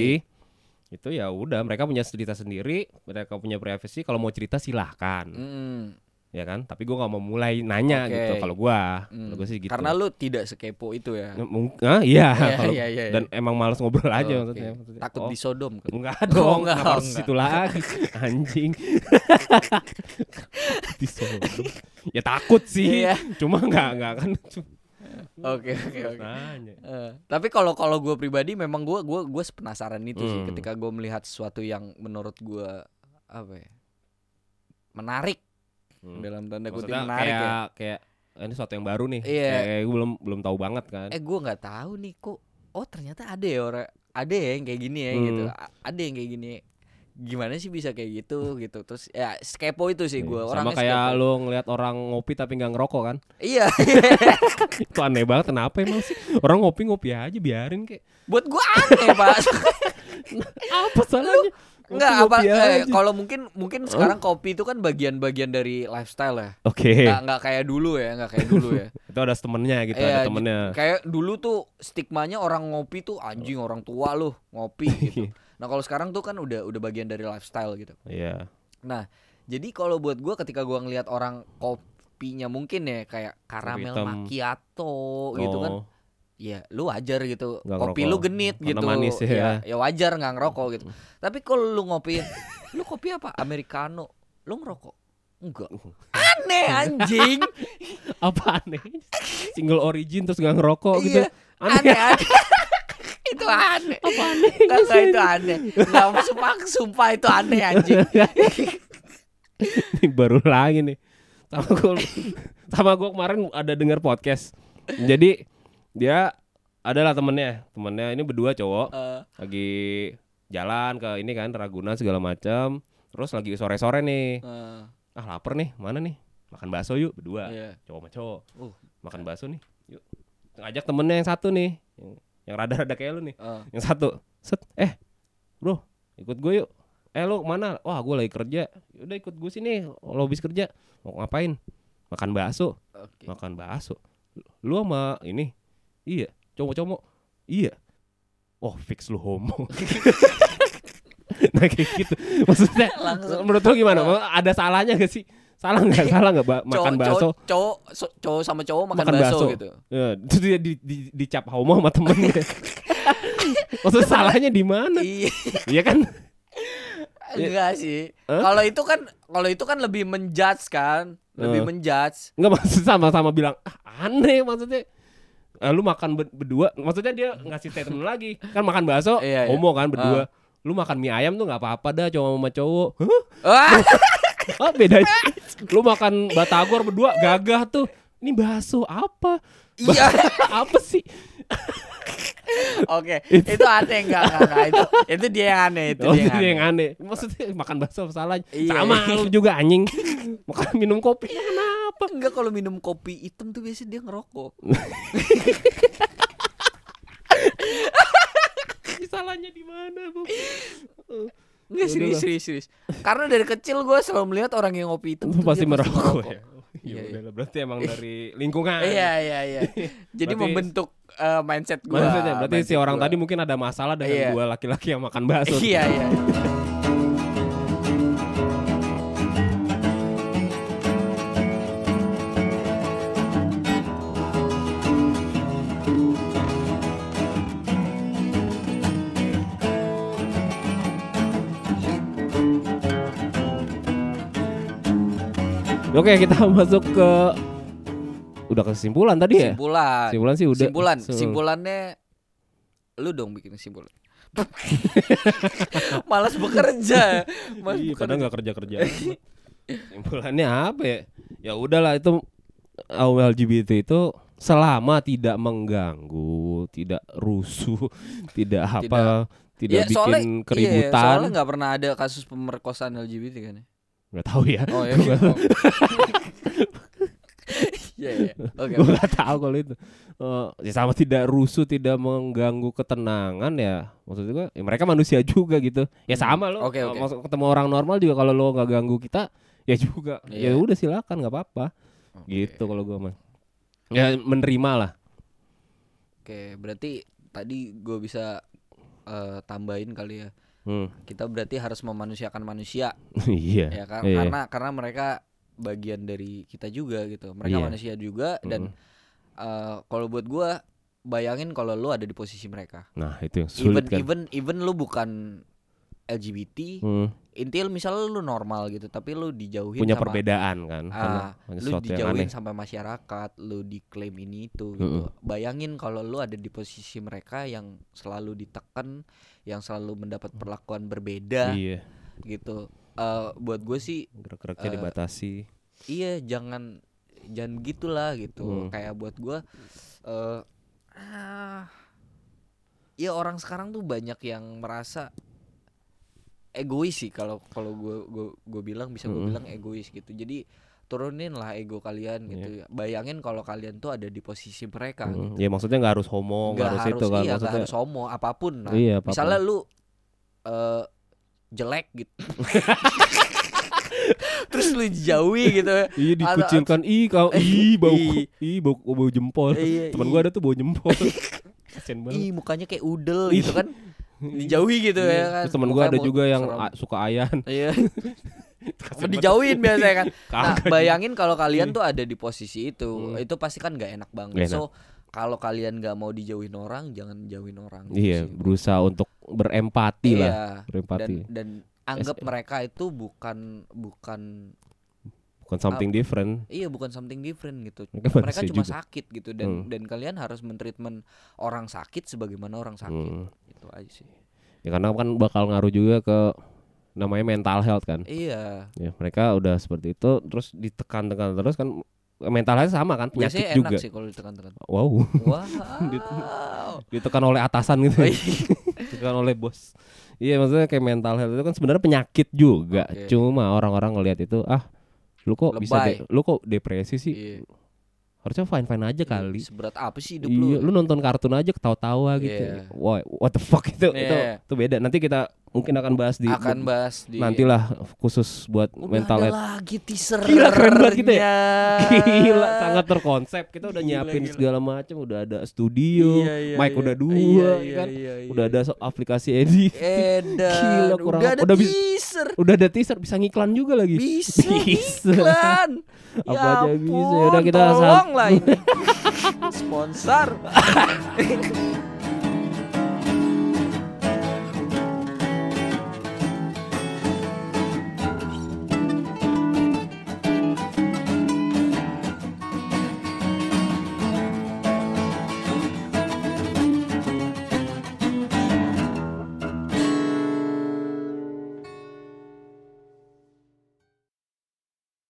Itu ya udah mereka punya cerita sendiri, mereka punya privasi. Kalau mau cerita silahkan, Mm, ya kan? Tapi gue nggak mau mulai nanya Oke. gitu. Kalau gue, mm. kalau gue sih gitu. karena lu tidak sekepo itu ya Mung- ah, iya, Iya, kalau- iya, iya, iya. dan emang malas ngobrol aja Oh, maksudnya. maksudnya. takut Oh, disodom kan? Enggak Oh, dong, enggak, oh, harus enggak. situ lagi Anjing Disodom. Ya takut sih Iya. Cuma enggak, enggak kan oke oke oke. Eh, tapi kalau kalau gue pribadi memang gue gua gue penasaran itu sih Hmm. ketika gue melihat sesuatu yang menurut gue apa ya menarik Hmm. dalam tanda kutip menarik kayak, ya kayak "Ah, Ini sesuatu yang baru nih Iya. Kayak gue belum belum tahu banget kan eh gue nggak tahu nih kok oh ternyata ada ya orang ada ya yang kayak gini ya Hmm. gitu ada yang kayak gini gimana sih bisa kayak gitu gitu. Terus ya skepo itu sih gue Iya. orang Sama kayak lu ngelihat orang ngopi tapi nggak ngerokok kan? Iya. Itu aneh banget kenapa emang sih? Orang ngopi-ngopi aja biarin kayak. Buat gue aneh pak. Apa salahnya? Enggak apa eh, kalau mungkin mungkin sekarang kopi itu kan bagian-bagian dari lifestyle ya. Oke. Nggak nggak kayak dulu ya nggak kayak dulu ya. Itu ada temennya gitu Iya, Ada temennya. kayak dulu tuh stigmanya orang ngopi tuh anjing orang tua loh ngopi gitu nah kalau sekarang tuh kan udah udah bagian dari lifestyle gitu. Iya. Nah jadi kalau buat gua ketika gua ngelihat orang kopinya mungkin ya kayak karamel macchiato gitu kan Oh. ya lu wajar gitu. Nggak kopi ngerokok. lu genit Karena gitu. manis ya. ya wajar nggak ngerokok gitu. Tapi kalau lu ngopiin lu kopi apa? Americano. Lu ngerokok? Enggak aneh anjing. Apa aneh? Single origin terus nggak ngerokok gitu. Iya, aneh aneh itu aneh apa aneh itu aneh enggak sumpah sumpah itu aneh anjing Ini baru lagi nih. Sama gue, sama gue kemarin ada dengar podcast. Jadi dia adalah temennya, temennya ini berdua cowok Eh, lagi jalan ke ini kan Ragunan segala macam. Terus lagi sore-sore nih, eh, ah lapar nih, mana nih? Makan bakso yuk berdua, iya. cowok sama cowok. Uh. Makan bakso nih, yuk. Ngajak temennya yang satu nih, yang, rada-rada kayak lu nih. Eh, Yang satu, set, eh, bro, ikut gue yuk. Eh lu mana? Wah gue lagi kerja. Udah ikut gue sini, lo habis kerja. Mau ngapain? Makan bakso. oke Makan bakso. Lu sama ini? Iya. Cowok-cowok? Iya. Oh fix lu homo. nah kayak gitu. Maksudnya Langsung. menurut lu gimana? Ada salahnya gak sih? Salah nggak? Salah nggak ba- makan bakso? cowok, cowok cowok sama cowok makan, Makan bakso, bakso. gitu Ya, terus dia di, di, dicap homo sama temennya. Maksudnya salahnya di mana? iya Iya kan? enggak sih Hah? kalau itu kan kalau itu kan lebih menjudge kan lebih Eh. menjudge Enggak maksud sama-sama bilang ah, aneh maksudnya. Eh, lu makan ber- berdua, maksudnya dia ngasih statement lagi. Kan makan bakso, Iya, iya. homo kan berdua. Lu makan mie ayam tuh nggak apa-apa dah cowok sama cowok. Hah? Ah, bedanya. lu makan batagor berdua gagah tuh. Ini bakso apa? iya apa sih? oke itu aneh enggak enggak, enggak. itu itu dia yang aneh itu Oh, dia yang yang aneh aneh. Maksudnya makan bakso salahnya. Iya. Sama lu juga anjing. Makan minum kopi kenapa? enggak kalau minum kopi hitam tuh biasanya dia ngerokok Salahnya di mana, Bu? Enggak Ya serius, serius, serius. Karena dari kecil gue selalu melihat orang yang ngopi tuh pasti merokok ya. Iya, Ya iya. udah lah, berarti emang dari lingkungan. Iya iya iya. Jadi Berarti- membentuk eh, mindset gue. Maksudnya berarti si orang tadi mungkin ada masalah dengan Iya. dua laki-laki yang makan bakso. Iya iya. Oke, kita masuk ke udah kesimpulan tadi ya? Simpulan. Simpulan sih udah. Simpulan. Simpulannya lu dong bikin simpulan. Malas bekerja. Malas Iya, bekerja. padahal nggak kerja kerja. Simpulannya apa ya? Ya udahlah itu kaum LGBT itu selama tidak mengganggu, tidak rusuh, tidak apa, tidak, Iya, soalnya- bikin Iya, keributan. soalnya nggak pernah ada kasus pemerkosaan LGBT kan ya. Nggak tahu ya. Oh ya. gitu. Iya, iya. Oke. gue nggak tahu kalau itu Eh, ya sama tidak rusuh tidak mengganggu ketenangan ya maksud gue ya mereka manusia juga gitu ya sama lo Hmm. Oke, oke. Maksud ketemu orang normal juga kalau lo nggak ganggu kita ya juga ya Iya. udah silakan nggak apa-apa gitu kalau gue mah ya menerima lah Oke, berarti tadi gue bisa eh, tambahin kali ya. Hmm. Kita berarti harus memanusiakan manusia iya ya kan? Iya. Karena karena mereka bagian dari kita juga gitu. Mereka Iya. manusia juga dan Mm. eh, kalau buat gua bayangin kalau lu ada di posisi mereka. nah itu yang even sulit kan even even lu bukan LGBT, Hmm. Intil misalnya lu normal gitu, tapi lu dijauhin punya sama perbedaan kan ah, lu dijauhin sama masyarakat, lu diklaim ini itu gitu. Bayangin kalau lu ada di posisi mereka yang selalu ditekan, yang selalu mendapat perlakuan berbeda iya gitu. Eh buat gue sih gerak-geraknya Eh, dibatasi iya jangan jangan gitulah gitu. Hmm. Kayak buat gue eh ah, ya orang sekarang tuh banyak yang merasa egois sih kalau kalau gue gue gue bilang bisa gue Mm-mm. bilang egois gitu. Jadi turunin lah ego kalian gitu ya. Bayangin kalau kalian tuh ada di posisi mereka Hmm, gitu. ya maksudnya nggak harus homo nggak harus, itu kan iya, maksudnya harus homo apa pun lah. Iya, apa pun. Misalnya lu eh jelek gitu. Terus lu jauhi gitu. Iya dikucilkan ih kau ih bau Ih. bau bau jempol. Iya, Temen iya. gua ada tuh bau jempol. Kasian banget. Ih mukanya kayak udel gitu kan. Dijauhi gitu Iya. ya kan. Terus temen gua Mukanya ada juga yang serem. suka ayan. Iya. Dijauhin biasanya kan. Nah, bayangin kalau kalian Iya. tuh ada di posisi itu, Hmm. itu pasti kan gak enak banget. Nggak enak. So, kalau kalian nggak mau dijauhin orang, jangan jauhin orang. gitu Iya, berusaha untuk berempati lah, Iya. Dan berempati. dan anggap S- mereka itu bukan bukan Bukan something different. iya bukan something different gitu. Mereka Mereka cuma juga. sakit gitu dan Hmm. dan kalian harus mentreatment orang sakit sebagaimana orang sakit. Hmm. Itu aja sih. Ya karena kan bakal ngaruh juga ke namanya mental health kan. Iya. Ya, mereka udah seperti itu terus ditekan-tekan terus kan mental health sama kan penyakit Biasanya enak juga. sih kalau ditekan-tekan. Wow, Wow. ditekan oleh atasan gitu. Oh, iya. ditekan oleh bos. Iya maksudnya kayak mental health itu kan sebenarnya penyakit juga. Oke. Cuma orang-orang ngelihat itu ah lu kok bisa Lebay. de- lu kok depresi sih? Iya. Harusnya fine fine aja kali. Seberat apa sih hidup Iya, lu? lu nonton kartun aja ketawa-tawa gitu. Iya. Wah, what the fuck itu? Itu Iya. itu beda. Nanti kita mungkin akan bahas di akan bahas di nantilah khusus buat Udah mental ada health. lagi teaser Gila, keren banget kita ya. Gila, sangat terkonsep. Kita udah Gila, nyiapin gila. segala macam, udah ada studio, Iya, iya, mic iya. udah dua Iya, ya iya, kan. iya, iya. Udah ada so- aplikasi edit. Gila, kurang udah ada udah teaser Udah ada teaser bisa ngiklan juga lagi. bisa, Bisa. iklan Apa ya aja bisa. ampun, Udah kita tolong lah ini sponsor